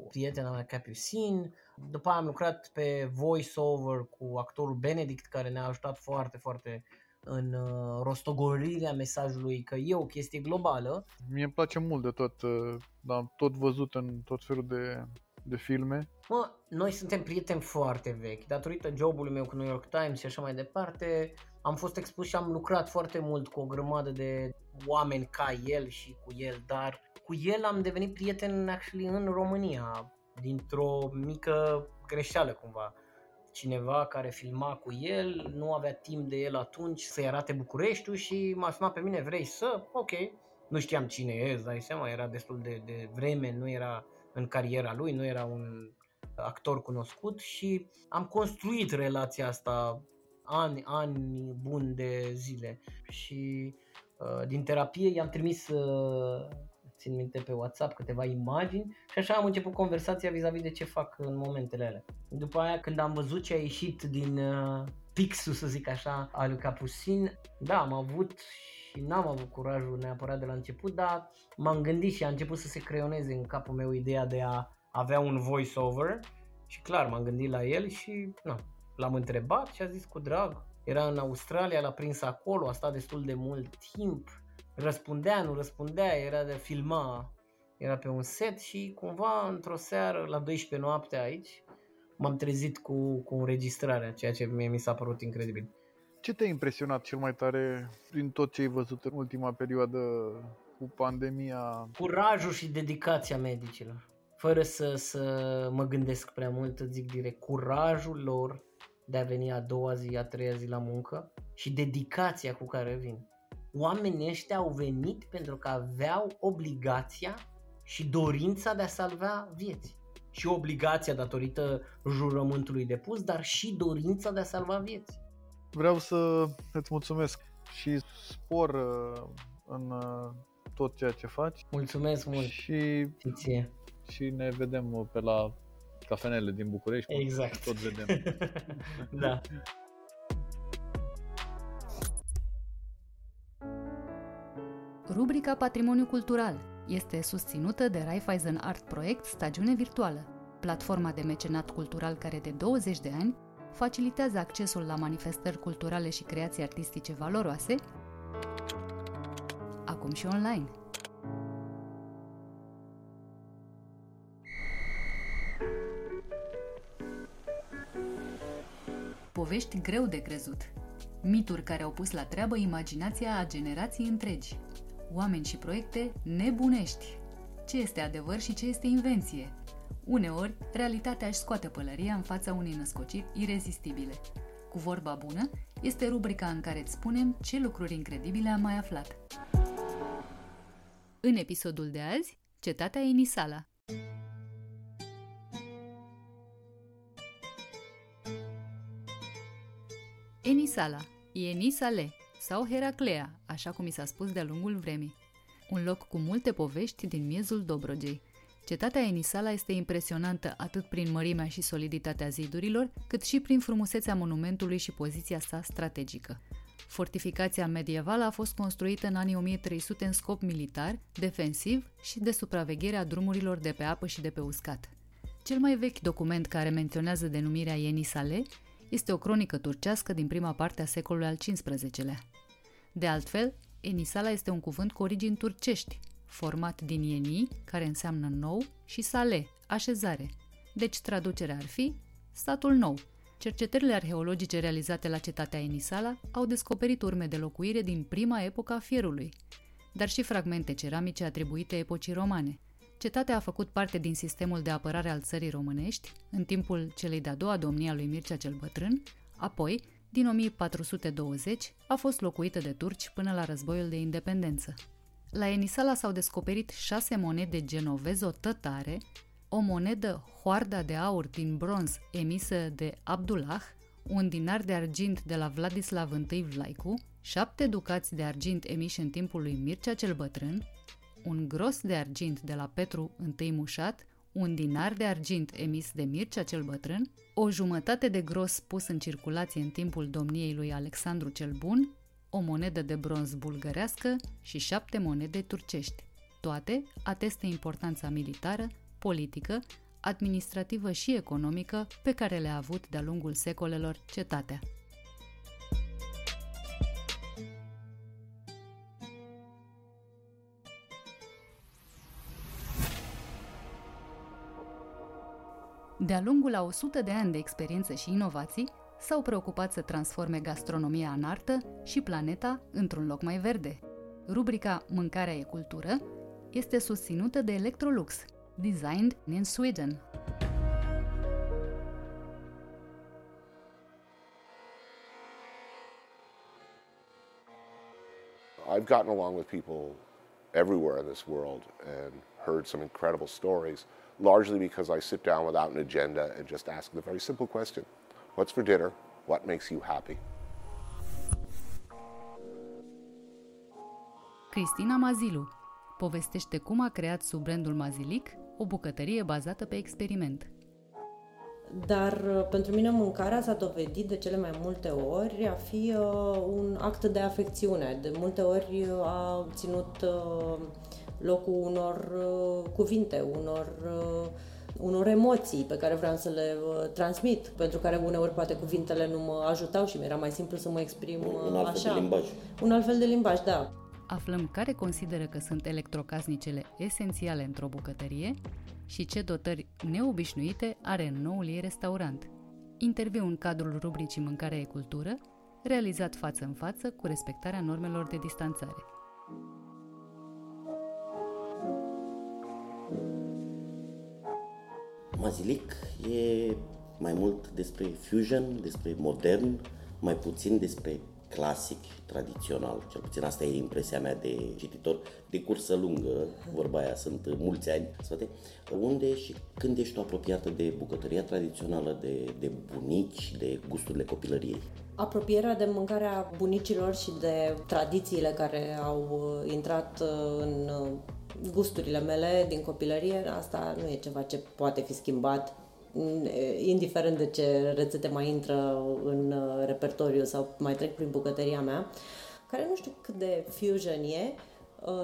prietena mea Capucin, după aia am lucrat pe voice-over cu actorul Benedict care ne-a ajutat foarte, foarte în uh, rostogorirea mesajului că e o chestie globală. Mie îmi place mult de tot, uh, am tot văzut în tot felul de, de filme. Mă, noi suntem prieteni foarte vechi, datorită jobului meu cu New York Times și așa mai departe, am fost expus și am lucrat foarte mult cu o grămadă de oameni ca el și cu el, dar cu el am devenit prieten actually în România, dintr-o mică greșeală cumva. Cineva care filma cu el, nu avea timp de el atunci să-i arate Bucureștiul și m-a sunat pe mine, vrei să? Ok. Nu știam cine e, îți dai seama, era destul de, de vreme, nu era în cariera lui, nu era un actor cunoscut și am construit relația asta ani, ani buni de zile și uh, din terapie i-am trimis uh, țin minte pe WhatsApp câteva imagini și așa am început conversația vis-a-vis de ce fac în momentele alea. După aia când am văzut ce a ieșit din uh, pixul, să zic așa, al lui Capucin, da, am avut și n-am avut curajul neapărat de la început, dar m-am gândit și a început să se creioneze în capul meu ideea de a avea un voice-over și clar m-am gândit la el și nu, l-am întrebat și a zis cu drag. Era în Australia, l-a prins acolo, a stat destul de mult timp, răspundea, nu răspundea, era de filma, era pe un set și cumva într-o seară la 12 noapte aici m-am trezit cu, cu înregistrarea, ceea ce mie mi s-a părut incredibil. Ce te-a impresionat cel mai tare din tot ce ai văzut în ultima perioadă cu pandemia? Curajul și dedicația medicilor. Fără să, să mă gândesc prea mult, zic direct, curajul lor de a veni a doua zi, a treia zi la muncă și dedicația cu care vin oamenii ăștia au venit pentru că aveau obligația și dorința de a salva vieți. Și obligația datorită jurământului depus, dar și dorința de a salva vieți. Vreau să îți mulțumesc și spor uh, în uh, tot ceea ce faci. Mulțumesc mult și, ție. și ne vedem pe la cafenele din București. Exact. Tot vedem. da. Rubrica Patrimoniu Cultural este susținută de Raiffeisen Art Project Stagiune Virtuală, platforma de mecenat cultural care de 20 de ani facilitează accesul la manifestări culturale și creații artistice valoroase, acum și online. Povești greu de crezut. Mituri care au pus la treabă imaginația a generații întregi oameni și proiecte nebunești. Ce este adevăr și ce este invenție? Uneori, realitatea își scoate pălăria în fața unei născociri irezistibile. Cu vorba bună, Este rubrica în care îți spunem ce lucruri incredibile am mai aflat. În episodul de azi, cetatea Enisala. Enisala, Enisale sau Heraclea, așa cum i s-a spus de-a lungul vremii. Un loc cu multe povești din miezul Dobrogei. Cetatea Enisala este impresionantă atât prin mărimea și soliditatea zidurilor, cât și prin frumusețea monumentului și poziția sa strategică. Fortificația medievală a fost construită în anii 1300 în scop militar, defensiv și de supraveghere a drumurilor de pe apă și de pe uscat. Cel mai vechi document care menționează denumirea Enisale este o cronică turcească din prima parte a secolului al XV-lea. De altfel, Enisala este un cuvânt cu origini turcești, format din Yeni, care înseamnă nou, și Sale, așezare. Deci traducerea ar fi statul nou. Cercetările arheologice realizate la cetatea Enisala au descoperit urme de locuire din prima epocă a fierului, dar și fragmente ceramice atribuite epocii romane. Cetatea a făcut parte din sistemul de apărare al țării românești în timpul celei de-a doua domnie a lui Mircea cel Bătrân, apoi, din 1420, a fost locuită de turci până la războiul de independență. La Enisala s-au descoperit șase monede genovezo-tătare, o monedă hoarda de aur din bronz emisă de Abdullah, un dinar de argint de la Vladislav I Vlaicu, șapte ducați de argint emiși în timpul lui Mircea cel Bătrân, un gros de argint de la Petru I Mușat, un dinar de argint emis de Mircea cel Bătrân, o jumătate de gros pus în circulație în timpul domniei lui Alexandru cel Bun, o monedă de bronz bulgărească și șapte monede turcești. Toate ateste importanța militară, politică, administrativă și economică pe care le-a avut de-a lungul secolelor cetatea. De-a lungul a 100 de ani de experiență și inovații, s-au preocupat să transforme gastronomia în artă și planeta într-un loc mai verde. Rubrica Mâncarea e cultură este susținută de Electrolux, designed in Sweden. I've gotten along with people everywhere in this world and heard some incredible stories, largely because I sit down without an agenda and just ask the very simple question What's for dinner? What makes you happy? Cristina Mazilu povestește cum a creat sub brandul Mazilic o bucătărie bazată pe experiment. Dar uh, pentru mine mâncarea s-a dovedit de cele mai multe ori a fi uh, un act de afecțiune. De multe ori uh, a ținut uh, locul unor uh, cuvinte, unor uh, unor emoții pe care vreau să le uh, transmit, pentru care uneori poate cuvintele nu mă ajutau și mi-era mai simplu să mă exprim un alt așa. de limbaj. Un alt fel de limbaj, da. Aflăm care consideră că sunt electrocasnicele esențiale într-o bucătărie și ce dotări neobișnuite are în noul ei restaurant. Interviu în cadrul rubricii Mâncarea e cultură, realizat față în față cu respectarea normelor de distanțare. Mazilic e mai mult despre fusion, despre modern, mai puțin despre clasic, tradițional. Cel puțin asta e impresia mea de cititor de cursă lungă, vorba aia, sunt mulți ani, spate, unde și când ești tu apropiată de bucătăria tradițională, de, de bunici, de gusturile copilăriei. Apropierea de mâncarea bunicilor și de tradițiile care au uh, intrat uh, în uh, gusturile mele din copilărie, asta nu e ceva ce poate fi schimbat mm, indiferent de ce rețete mai intră în repertoriu sau mai trec prin bucătăria mea, care nu știu cât de fusion e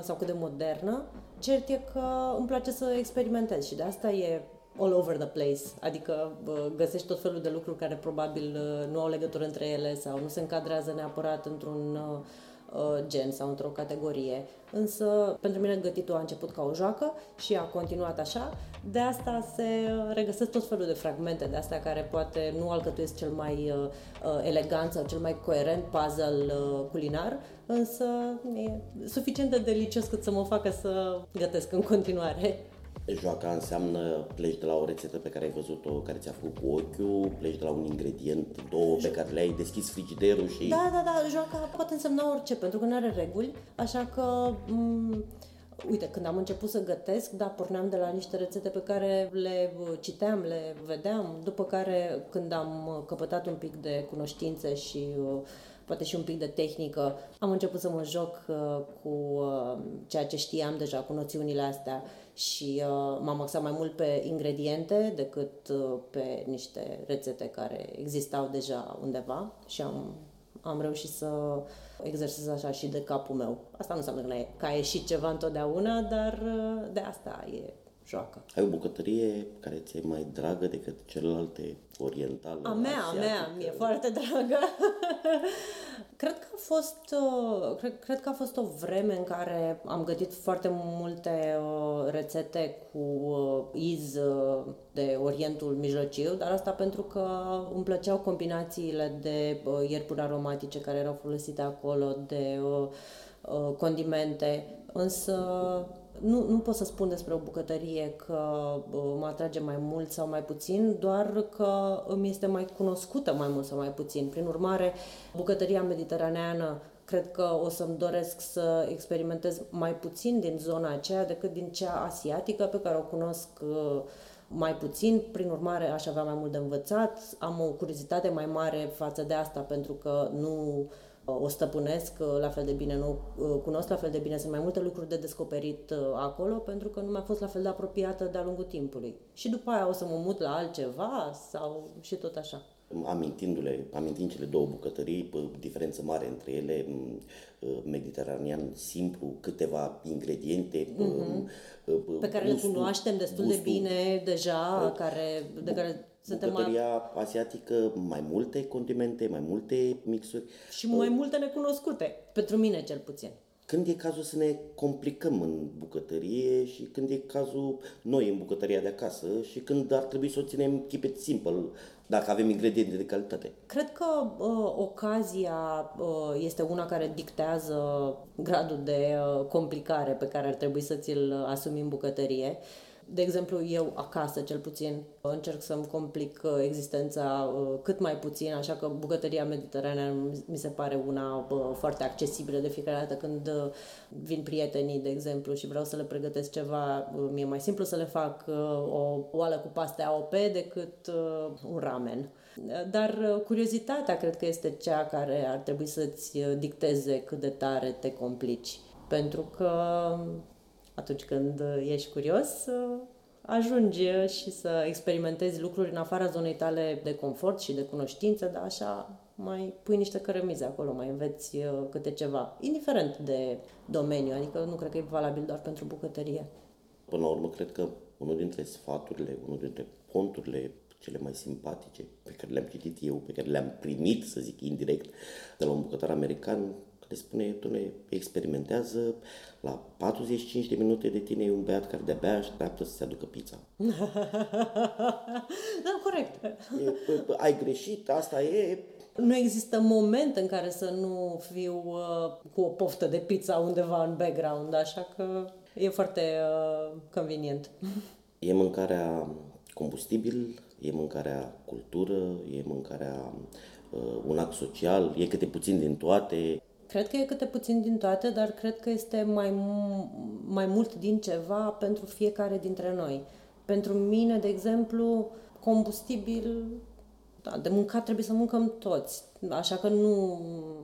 sau cât de modernă, cert e că îmi place să experimentez și de asta e all over the place, adică găsești tot felul de lucruri care probabil nu au legătură între ele sau nu se încadrează neapărat într-un Uh, gen sau într-o categorie. Însă, pentru mine gătitul a început ca o joacă și a continuat așa. De asta se regăsesc tot felul de fragmente de astea care poate nu alcătuiesc cel mai uh, uh, elegant sau cel mai coerent puzzle uh, culinar, însă e suficient de delicios cât să mă facă să gătesc în continuare. Joaca înseamnă pleci de la o rețetă pe care ai văzut-o, care ți-a făcut cu ochiul, pleci de la un ingredient, două pe care le-ai deschis frigiderul și... Da, da, da, joaca poate însemna orice, pentru că nu are reguli, așa că... M- Uite, când am început să gătesc, da, porneam de la niște rețete pe care le uh, citeam, le vedeam, după care când am uh, căpătat un pic de cunoștințe și uh, poate și un pic de tehnică, am început să mă joc cu ceea ce știam deja, cu noțiunile astea și m-am axat mai mult pe ingrediente decât pe niște rețete care existau deja undeva și am, am reușit să exersez așa și de capul meu. Asta nu înseamnă că a ieșit ceva întotdeauna, dar uh, de asta e joacă. Ai o bucătărie care ți-e mai dragă decât celelalte orientale? A mea, a mea, mi-e foarte dragă. cred că a fost uh, cred, cred că a fost o vreme în care am gătit foarte multe uh, rețete cu iz de Orientul Mijlociu, dar asta pentru că îmi plăceau combinațiile de ierburi aromatice care erau folosite acolo, de condimente, însă nu, nu pot să spun despre o bucătărie că mă atrage mai mult sau mai puțin, doar că îmi este mai cunoscută mai mult sau mai puțin. Prin urmare, bucătăria mediteraneană cred că o să-mi doresc să experimentez mai puțin din zona aceea decât din cea asiatică pe care o cunosc uh, mai puțin, prin urmare aș avea mai mult de învățat, am o curiozitate mai mare față de asta pentru că nu o stăpânesc la fel de bine, nu cunosc la fel de bine, sunt mai multe lucruri de descoperit uh, acolo pentru că nu mi-a fost la fel de apropiată de-a lungul timpului. Și după aia o să mă mut la altceva sau și tot așa amintindu-le, amintind cele două bucătării, diferență mare între ele, uh, mediteranean simplu, câteva ingrediente. Mm-hmm. Pe care gustul, le cunoaștem destul gustul, de bine deja, care, de care suntem Bucătăria asiatică, mai multe condimente, mai multe mixuri. Și mai multe necunoscute, pentru mine cel puțin. Când e cazul să ne complicăm în bucătărie și când e cazul noi în bucătăria de acasă și când ar trebui să o ținem keep it simple, dacă avem ingrediente de calitate? Cred că uh, ocazia uh, este una care dictează gradul de uh, complicare pe care ar trebui să ți-l asumi în bucătărie. Uh, de exemplu, eu acasă, cel puțin, încerc să-mi complic uh, existența uh, cât mai puțin, așa că bucătăria mediteraneană mi se pare una foarte accesibilă de fiecare dată când uh, vin prietenii, de exemplu, și vreau să le pregătesc ceva, mi-e mai simplu să le fac o oală cu paste AOP decât un ramen. Dar curiozitatea cred că este cea care ar trebui să-ți dicteze cât de tare te complici. Pentru că atunci când ești curios, ajungi și să experimentezi lucruri în afara zonei tale de confort și de cunoștință, dar așa mai pui niște cărămize acolo, mai înveți uh, câte ceva, indiferent de domeniu, adică nu cred că e valabil doar pentru bucătărie. Până la urmă, cred că unul dintre sfaturile, unul dintre ponturile cele mai simpatice pe care le-am citit eu, pe care le-am primit, să zic indirect, de la un bucătar american, le spune, doamne, experimentează, la 45 de minute de tine e un băiat care de-abia așteaptă să se aducă pizza. da, corect. E, ai greșit, asta e, nu există moment în care să nu fiu uh, cu o poftă de pizza undeva în background, așa că e foarte uh, convenient. E mâncarea combustibil, e mâncarea cultură, e mâncarea uh, un act social, e câte puțin din toate. Cred că e câte puțin din toate, dar cred că este mai, mai mult din ceva pentru fiecare dintre noi. Pentru mine, de exemplu, combustibil, da, de mâncat trebuie să mâncăm toți. Așa că nu...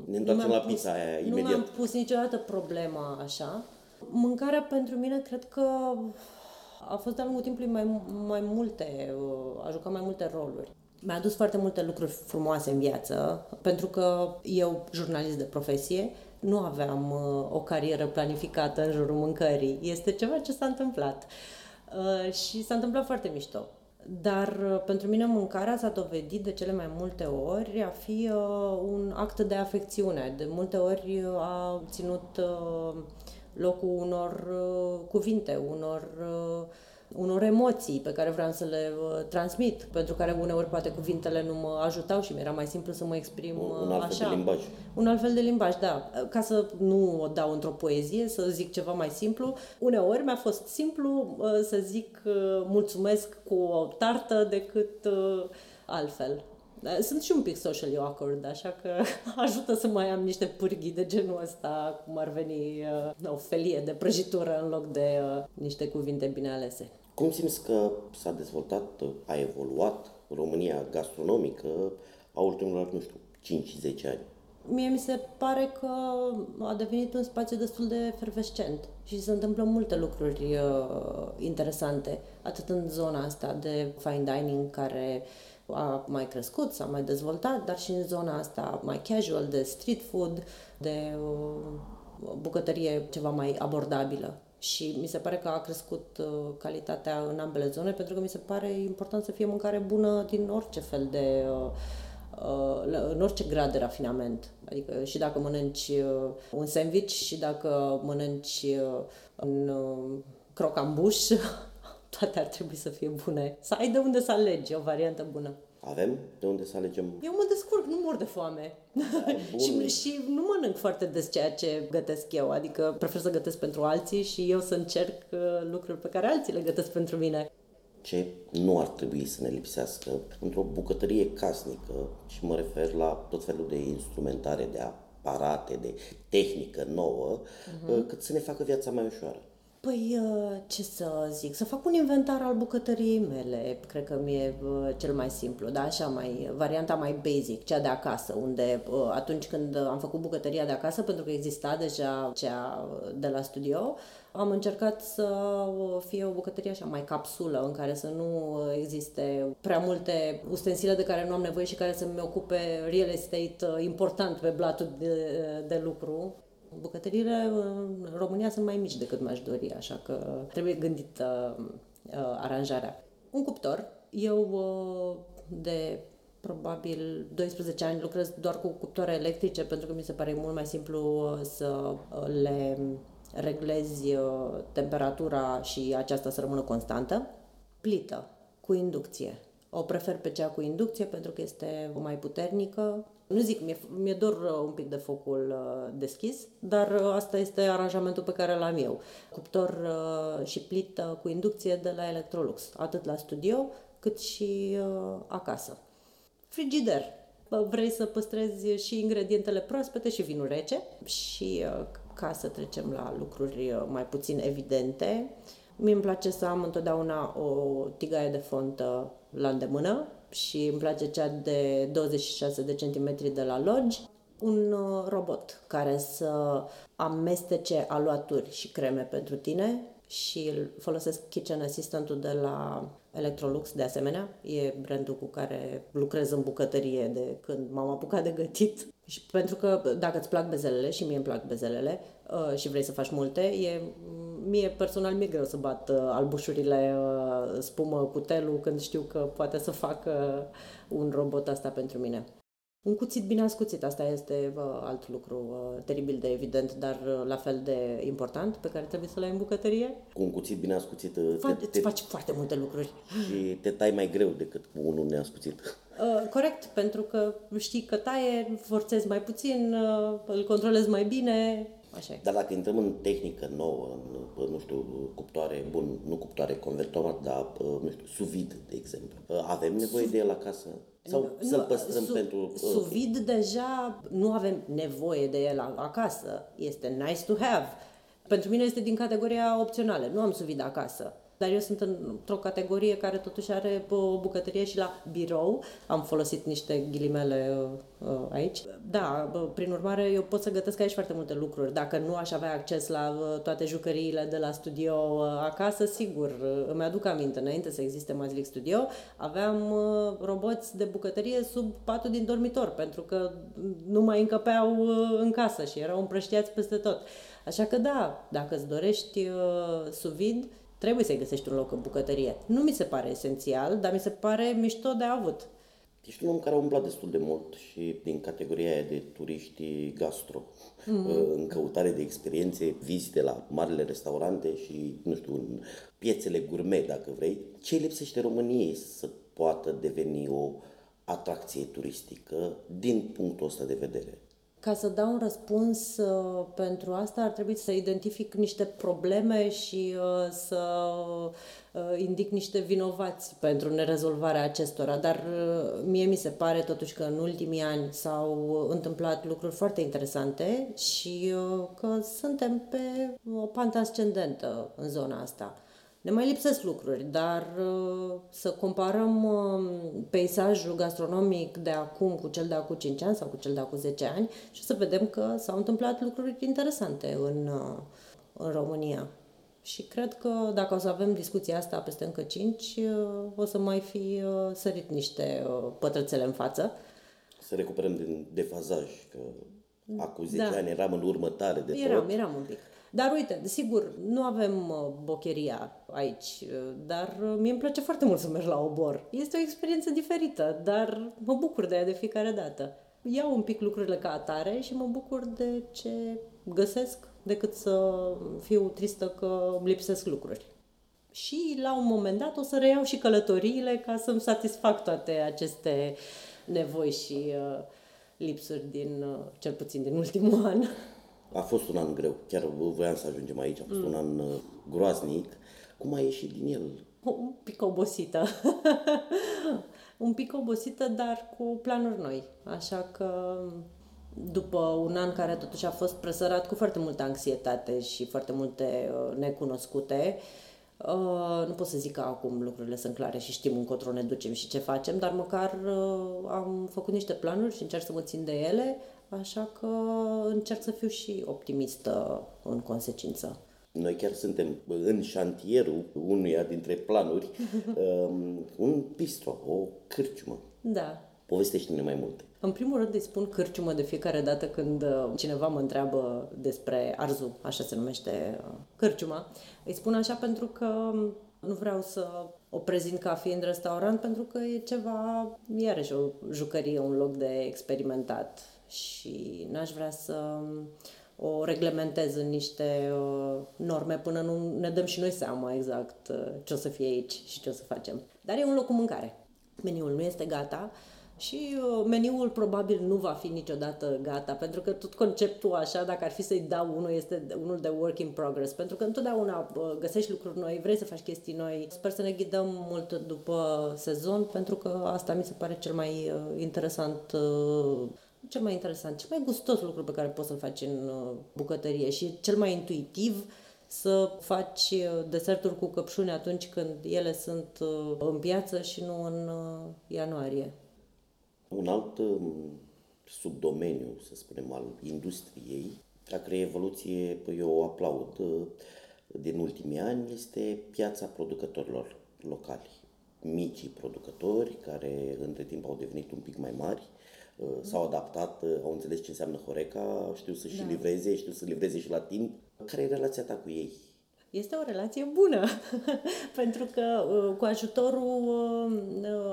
Ne întoarcem la pizza aia imediat. Nu mi-am pus niciodată problema așa. Mâncarea pentru mine cred că a fost de-a lungul timpului mai, mai multe, a jucat mai multe roluri. Mi-a adus foarte multe lucruri frumoase în viață, pentru că eu, jurnalist de profesie, nu aveam uh, o carieră planificată în jurul mâncării. Este ceva ce s-a întâmplat. Uh, și s-a întâmplat foarte mișto. Dar uh, pentru mine mâncarea s-a dovedit de cele mai multe ori a fi uh, un act de afecțiune. De multe ori uh, a ținut uh, locul unor uh, cuvinte, unor uh, unor emoții pe care vreau să le uh, transmit, pentru care uneori poate cuvintele nu mă ajutau și mi-era mai simplu să mă exprim Un, un uh, alt așa. fel de limbaj. Un alt fel de limbaj, da. Ca să nu o dau într-o poezie, să zic ceva mai simplu. Uneori mi-a fost simplu uh, să zic uh, mulțumesc cu o tartă decât uh, altfel. Da, Sunt și un pic socially awkward, așa că ajută să mai am niște pârghii de genul ăsta, cum ar veni uh, o felie de prăjitură în loc de uh, niște cuvinte bine alese. Cum simți că s-a dezvoltat, a evoluat România gastronomică a ultimilor, nu știu, 5-10 ani? Mie mi se pare că a devenit un spațiu destul de efervescent și se întâmplă multe lucruri uh, interesante, atât în zona asta de fine dining care a mai crescut, s-a mai dezvoltat, dar și în zona asta mai casual, de street food, de uh, bucătărie ceva mai abordabilă. Și mi se pare că a crescut uh, calitatea în ambele zone, pentru că mi se pare important să fie mâncare bună din orice fel de uh, uh, la- în orice grad de rafinament. Adică și dacă mănânci uh, un sandwich și dacă mănânci uh, un uh, crocambuș, toate ar trebui să fie bune. Să ai de unde să alegi o variantă bună. Avem de unde să alegem? Eu mă descurc, nu mor de foame. bun. și, și nu mănânc foarte des ceea ce gătesc eu, adică prefer să gătesc pentru alții și eu să încerc uh, lucruri pe care alții le gătesc pentru mine. Ce nu ar trebui să ne lipsească într-o bucătărie casnică și mă refer la tot felul de instrumentare, de aparate, de tehnică nouă, uh-huh. cât să ne facă viața mai ușoară. Păi, uh, ce să zic, să fac un inventar al bucătăriei mele, cred că mi-e uh, cel mai simplu, da, așa, mai, varianta mai basic, cea de acasă, unde uh, atunci când am făcut bucătăria de acasă, pentru că exista deja cea uh, de la studio, am încercat să uh, fie o bucătărie așa mai capsulă, în care să nu existe prea multe ustensile de care nu am nevoie și care să-mi ocupe real estate uh, important pe blatul de, de lucru. Bucătăriile în România sunt mai mici decât mi-aș dori, așa că trebuie gândită uh, aranjarea. Un cuptor. Eu uh, de probabil 12 ani lucrez doar cu cuptoare electrice pentru că mi se pare mult mai simplu uh, să uh, le reglezi uh, temperatura și aceasta să rămână constantă. Plită cu inducție. O prefer pe cea cu inducție pentru că este mai puternică. Nu zic, mi-e, mi-e dor uh, un pic de focul uh, deschis, dar uh, asta este aranjamentul pe care l-am eu. Cuptor uh, și plită cu inducție de la Electrolux, atât la studio cât și uh, acasă. Frigider. Bă, Vrei să păstrezi și ingredientele proaspete și vinul rece și uh, ca să trecem la lucruri uh, mai puțin evidente, mie îmi place să am întotdeauna o tigaie de fontă la îndemână și îmi place cea de 26 de centimetri de la Lodge, un uh, robot care să amestece aluaturi și creme pentru tine și îl folosesc Kitchen Assistant-ul de la Electrolux de asemenea. E brandul cu care lucrez în bucătărie de când m-am apucat de gătit. Și pentru că dacă îți plac bezelele și mie îmi plac bezelele uh, și vrei să faci multe, e, mie personal mi-e greu să bat uh, albușurile uh, spumă cu telul când știu că poate să facă un robot asta pentru mine. Un cuțit bine ascuțit, asta este uh, alt lucru uh, teribil de evident, dar uh, la fel de important, pe care trebuie să-l ai în bucătărie. Cu un cuțit bine ascuțit Fa- te, îți te, faci foarte multe lucruri. și te tai mai greu decât cu unul neascuțit. Uh, corect, pentru că știi că taie, forțezi mai puțin, uh, îl controlezi mai bine, așa e. Dar dacă intrăm în tehnică nouă, în, nu știu, cuptoare, bun, nu cuptoare convertomat, dar, nu știu, sous vide, de exemplu. Avem nevoie de el acasă? Sau Nu, să-l nu, păstrăm su- pentru... uh, Sous vide deja nu avem nevoie de el a- acasă. Este nice to have. Pentru mine este din categoria opțională. Nu am sous vide acasă. Dar eu sunt într-o categorie care totuși are o bucătărie și la birou. Am folosit niște ghilimele uh, uh, aici. Da, bă, prin urmare, eu pot să gătesc aici foarte multe lucruri. Dacă nu aș avea acces la uh, toate jucăriile de la studio uh, acasă, sigur, uh, îmi aduc aminte, înainte să existe Mazlic Studio, aveam uh, roboți de bucătărie sub patul din dormitor, pentru că nu mai încăpeau uh, în casă și erau împrăștiați peste tot. Așa că da, dacă îți dorești uh, sous vide, trebuie să-i găsești un loc în bucătărie. Nu mi se pare esențial, dar mi se pare mișto de avut. Ești un om care a umblat destul de mult și din categoria aia de turiști gastro, mm-hmm. în căutare de experiențe, vizite la marile restaurante și, nu știu, în piețele gourmet, dacă vrei. Ce lipsește României să poată deveni o atracție turistică din punctul ăsta de vedere? Ca să dau un răspuns uh, pentru asta, ar trebui să identific niște probleme și uh, să uh, indic niște vinovați pentru nerezolvarea acestora. Dar uh, mie mi se pare totuși că în ultimii ani s-au întâmplat lucruri foarte interesante și uh, că suntem pe o pantă ascendentă în zona asta. Ne mai lipsesc lucruri, dar uh, să comparăm uh, peisajul gastronomic de acum cu cel de acum 5 ani sau cu cel de acum 10 ani și să vedem că s-au întâmplat lucruri interesante în, uh, în România. Și cred că dacă o să avem discuția asta peste încă 5, o să mai fi sărit niște pătrățele în față. Să recuperăm din defazaj, că acum 10 da. ani eram în următare de eram, tot. Eram un pic. Dar uite, sigur, nu avem uh, bocheria aici, uh, dar uh, mie îmi place foarte mult să merg la obor. Este o experiență diferită, dar mă bucur de ea de fiecare dată. Iau un pic lucrurile ca atare și mă bucur de ce găsesc decât să fiu tristă că lipsesc lucruri. Și la un moment dat o să reiau și călătoriile ca să-mi satisfac toate aceste nevoi și uh, lipsuri din, uh, cel puțin din ultimul an. A fost un an greu, chiar voiam să ajungem aici, a fost mm. un an uh, groaznic. Cum a ieșit din el? Un pic obosită. un pic obosită, dar cu planuri noi. Așa că după un an care totuși a fost presărat cu foarte multă anxietate și foarte multe uh, necunoscute, uh, nu pot să zic că acum lucrurile sunt clare și știm încotro ne ducem și ce facem, dar măcar uh, am făcut niște planuri și încerc să mă țin de ele, așa că încerc să fiu și optimistă în consecință. Noi chiar suntem în șantierul unuia dintre planuri, um, un bistro, o cârciumă. Da. Povestește-ne mai multe. În primul rând îi spun cârciumă de fiecare dată când uh, cineva mă întreabă despre Arzu, așa se numește uh, cârciuma. Îi spun așa pentru că nu vreau să o prezint ca fiind restaurant pentru că e ceva, iarăși o jucărie, un loc de experimentat și n-aș vrea să o reglementez în niște uh, norme până nu ne dăm și noi seama exact uh, ce o să fie aici și ce o să facem. Dar e un loc cu mâncare. Meniul nu este gata și uh, meniul probabil nu va fi niciodată gata, pentru că tot conceptul așa, dacă ar fi să-i dau unul, este unul de work in progress, pentru că întotdeauna găsești lucruri noi, vrei să faci chestii noi. Sper să ne ghidăm mult după sezon, pentru că asta mi se pare cel mai interesant cel mai interesant, cel mai gustos lucru pe care poți să-l faci în uh, bucătărie și cel mai intuitiv să faci uh, deserturi cu căpșuni atunci când ele sunt uh, în piață și nu în ianuarie. Un alt um, subdomeniu, să spunem, al industriei, a care evoluție eu o aplaud din ultimii ani, este piața producătorilor locali. Micii producători care între timp au devenit un pic mai mari, Uh, s-au adaptat, uh, au înțeles ce înseamnă Horeca, știu să și da. livreze, știu să livreze și la timp. Care e relația ta cu ei? Este o relație bună, pentru că uh, cu ajutorul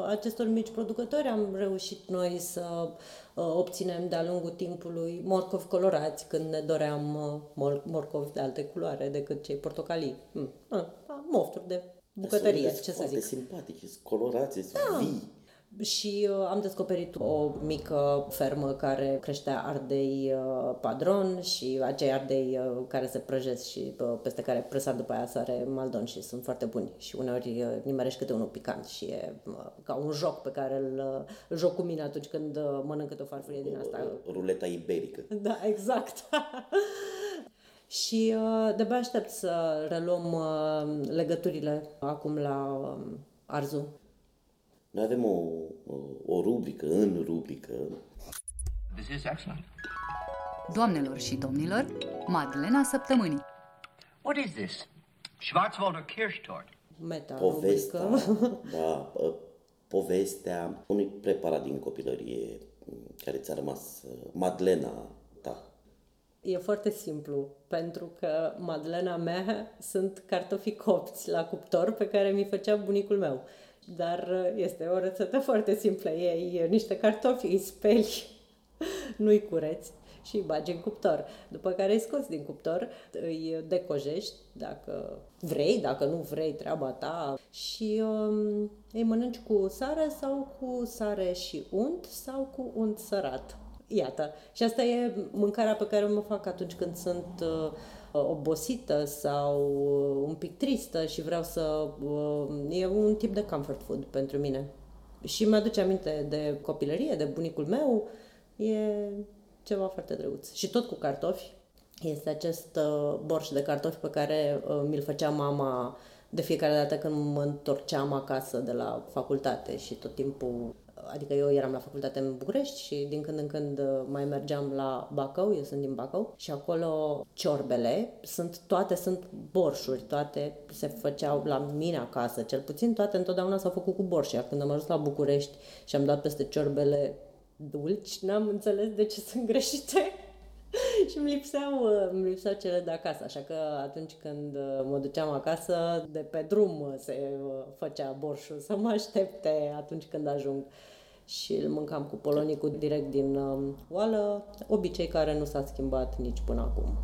acestor mici producători am reușit noi să obținem de-a lungul timpului morcovi colorați când ne doream morcovi de alte culoare decât cei portocalii. Hmm. Mofturi de bucătărie, ce să zic. simpatici, colorați, da. vii și uh, am descoperit o mică fermă care creștea ardei uh, padron și acei ardei uh, care se prăjesc și uh, peste care presat după aia sare maldon și sunt foarte buni și uneori uh, nimerești câte unul picant și e uh, ca un joc pe care îl uh, joc cu mine atunci când uh, mănânc câte o farfurie din asta. Ruleta iberică. Da, exact. și uh, de aștept să reluăm uh, legăturile acum la uh, Arzu noi avem o, o, rubrică în rubrică. This is excellent. Doamnelor și domnilor, Madlena Săptămânii. What is this? Schwarzwälder Kirschtort. Meta Povestea, da, povestea unui preparat din copilărie care ți-a rămas, Madlena ta. E foarte simplu, pentru că Madlena mea sunt cartofi copți la cuptor pe care mi făcea bunicul meu Dar uh, este o rețetă foarte simplă. Iei niște cartofi, îi speli, nu-i cureți și îi bagi în cuptor. După care îi scoți din cuptor, îi decojești dacă vrei, dacă nu vrei, treaba ta. Și um, îi mănânci cu sare sau cu sare și unt sau cu unt sărat. Iată. Și asta e mâncarea pe care o mă fac atunci când sunt uh, obosită sau uh, un pic tristă și vreau să... Uh, e un tip de comfort food pentru mine. Și mi-aduce aminte de copilărie, de bunicul meu. E ceva foarte drăguț. Și tot cu cartofi. Este acest uh, borș de cartofi pe care uh, mi-l făcea mama de fiecare dată când mă întorceam acasă de la facultate și tot timpul adică eu eram la facultate în București și din când în când uh, mai mergeam la Bacău, eu sunt din Bacău și acolo ciorbele sunt, toate sunt borșuri, toate se făceau la mine acasă, cel puțin toate întotdeauna s-au făcut cu borș, iar când am ajuns la București și am dat peste ciorbele dulci, n-am înțeles de ce sunt greșite și îmi lipseau, uh, îmi lipseau cele de acasă, așa că atunci când uh, mă duceam acasă, de pe drum se făcea borșul să mă aștepte atunci când ajung și îl mâncam cu polonicul direct din uh, oală, obicei care nu s-a schimbat nici până acum.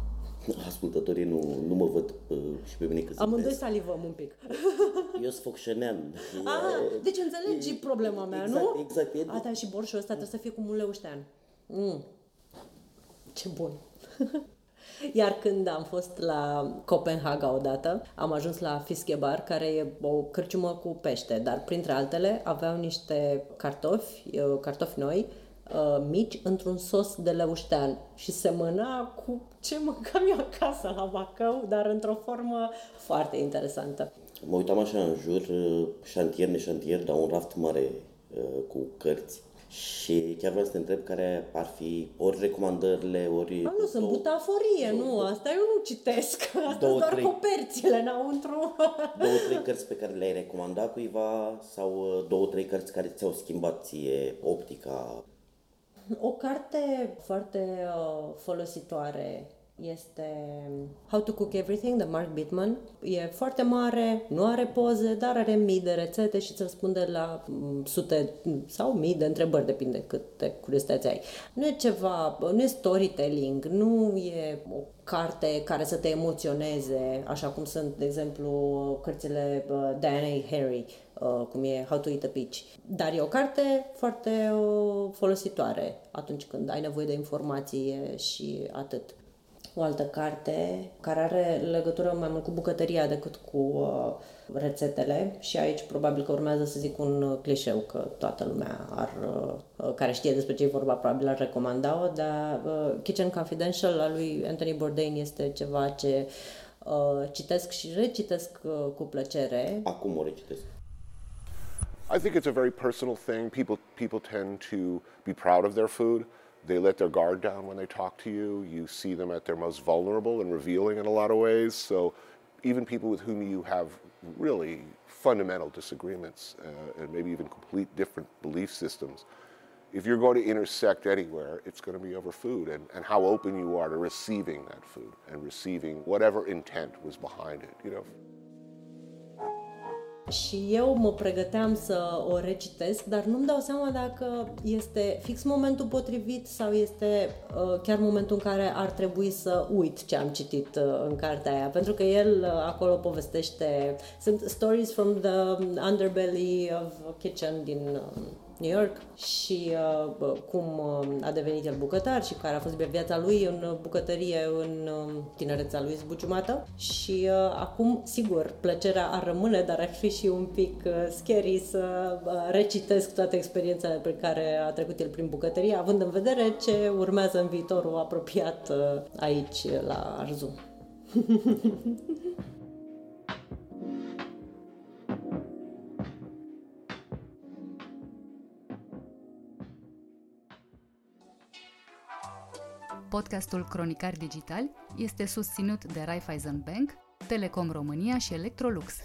Ascultătorii nu, nu mă văd uh, și pe mine că Amândoi salivăm un pic. Eu sunt focșănean. Ah, deci înțelegi e, problema mea, exact, nu? Exact, exact. A, da, și borșul ăsta trebuie să fie cu muleuștean. Mm. Ce bun! Iar când am fost la Copenhaga odată, am ajuns la Fiske Bar, care e o cârciumă cu pește, dar printre altele aveau niște cartofi, cartofi noi, mici, într-un sos de leuștean și semăna cu ce mâncam eu acasă la Bacău, dar într-o formă foarte interesantă. Mă uitam așa în jur, șantier, neșantier, dar un raft mare cu cărți și chiar vreau să te întreb care ar fi ori recomandările, ori... A, nu, sunt butaforie, nu, asta eu nu citesc. Asta două, doar trei... coperțile înăuntru. două, trei cărți pe care le-ai recomanda cuiva sau uh, două, trei cărți care ți-au schimbat ție optica? O carte foarte uh, folositoare este How to Cook Everything de Mark Bittman. E foarte mare, nu are poze, dar are mii de rețete și îți răspunde la mm, sute sau mii de întrebări, depinde cât de curiozitate ai. Nu e ceva, nu e storytelling, nu e o carte care să te emoționeze, așa cum sunt, de exemplu, cărțile uh, Diana Harry, uh, cum e How to Eat a Peach. Dar e o carte foarte uh, folositoare atunci când ai nevoie de informație și atât o altă carte care are legătură mai mult cu bucătăria decât cu uh, rețetele și aici probabil că urmează să zic un uh, clișeu că toată lumea ar, uh, uh, care știe despre ce e vorba probabil ar recomanda-o, dar uh, Kitchen Confidential al lui Anthony Bourdain este ceva ce uh, citesc și recitesc uh, cu plăcere. Acum o recitesc. I think it's a very personal thing. People people tend to be proud of their food. They let their guard down when they talk to you. You see them at their most vulnerable and revealing in a lot of ways. So even people with whom you have really fundamental disagreements uh, and maybe even complete different belief systems, if you're going to intersect anywhere, it's going to be over food and, and how open you are to receiving that food and receiving whatever intent was behind it, you know. Și eu mă pregăteam să o recitesc, dar nu-mi dau seama dacă este fix momentul potrivit sau este uh, chiar momentul în care ar trebui să uit ce am citit uh, în cartea aia. Pentru că el uh, acolo povestește, sunt stories from the underbelly of kitchen din uh, New York și uh, cum uh, a devenit el bucătar și care a fost viața lui în bucătărie în uh, tinerețea lui zbuciumată și uh, acum, sigur, plăcerea ar rămâne, dar ar fi și un pic uh, scary să uh, recitesc toate experiențele pe care a trecut el prin bucătărie, având în vedere ce urmează în viitorul apropiat uh, aici la Arzu. Podcastul Cronicar Digital este susținut de Raiffeisen Bank, Telecom România și Electrolux.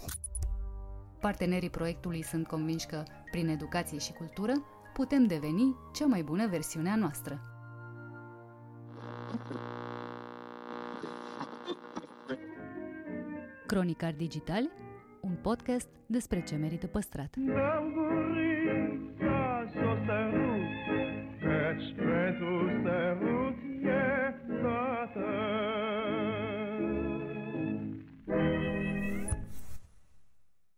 Partenerii proiectului sunt convinși că, prin educație și cultură, putem deveni cea mai bună versiune a noastră. Cronicar Digital, un podcast despre ce merită păstrat. Dăm gurița să o father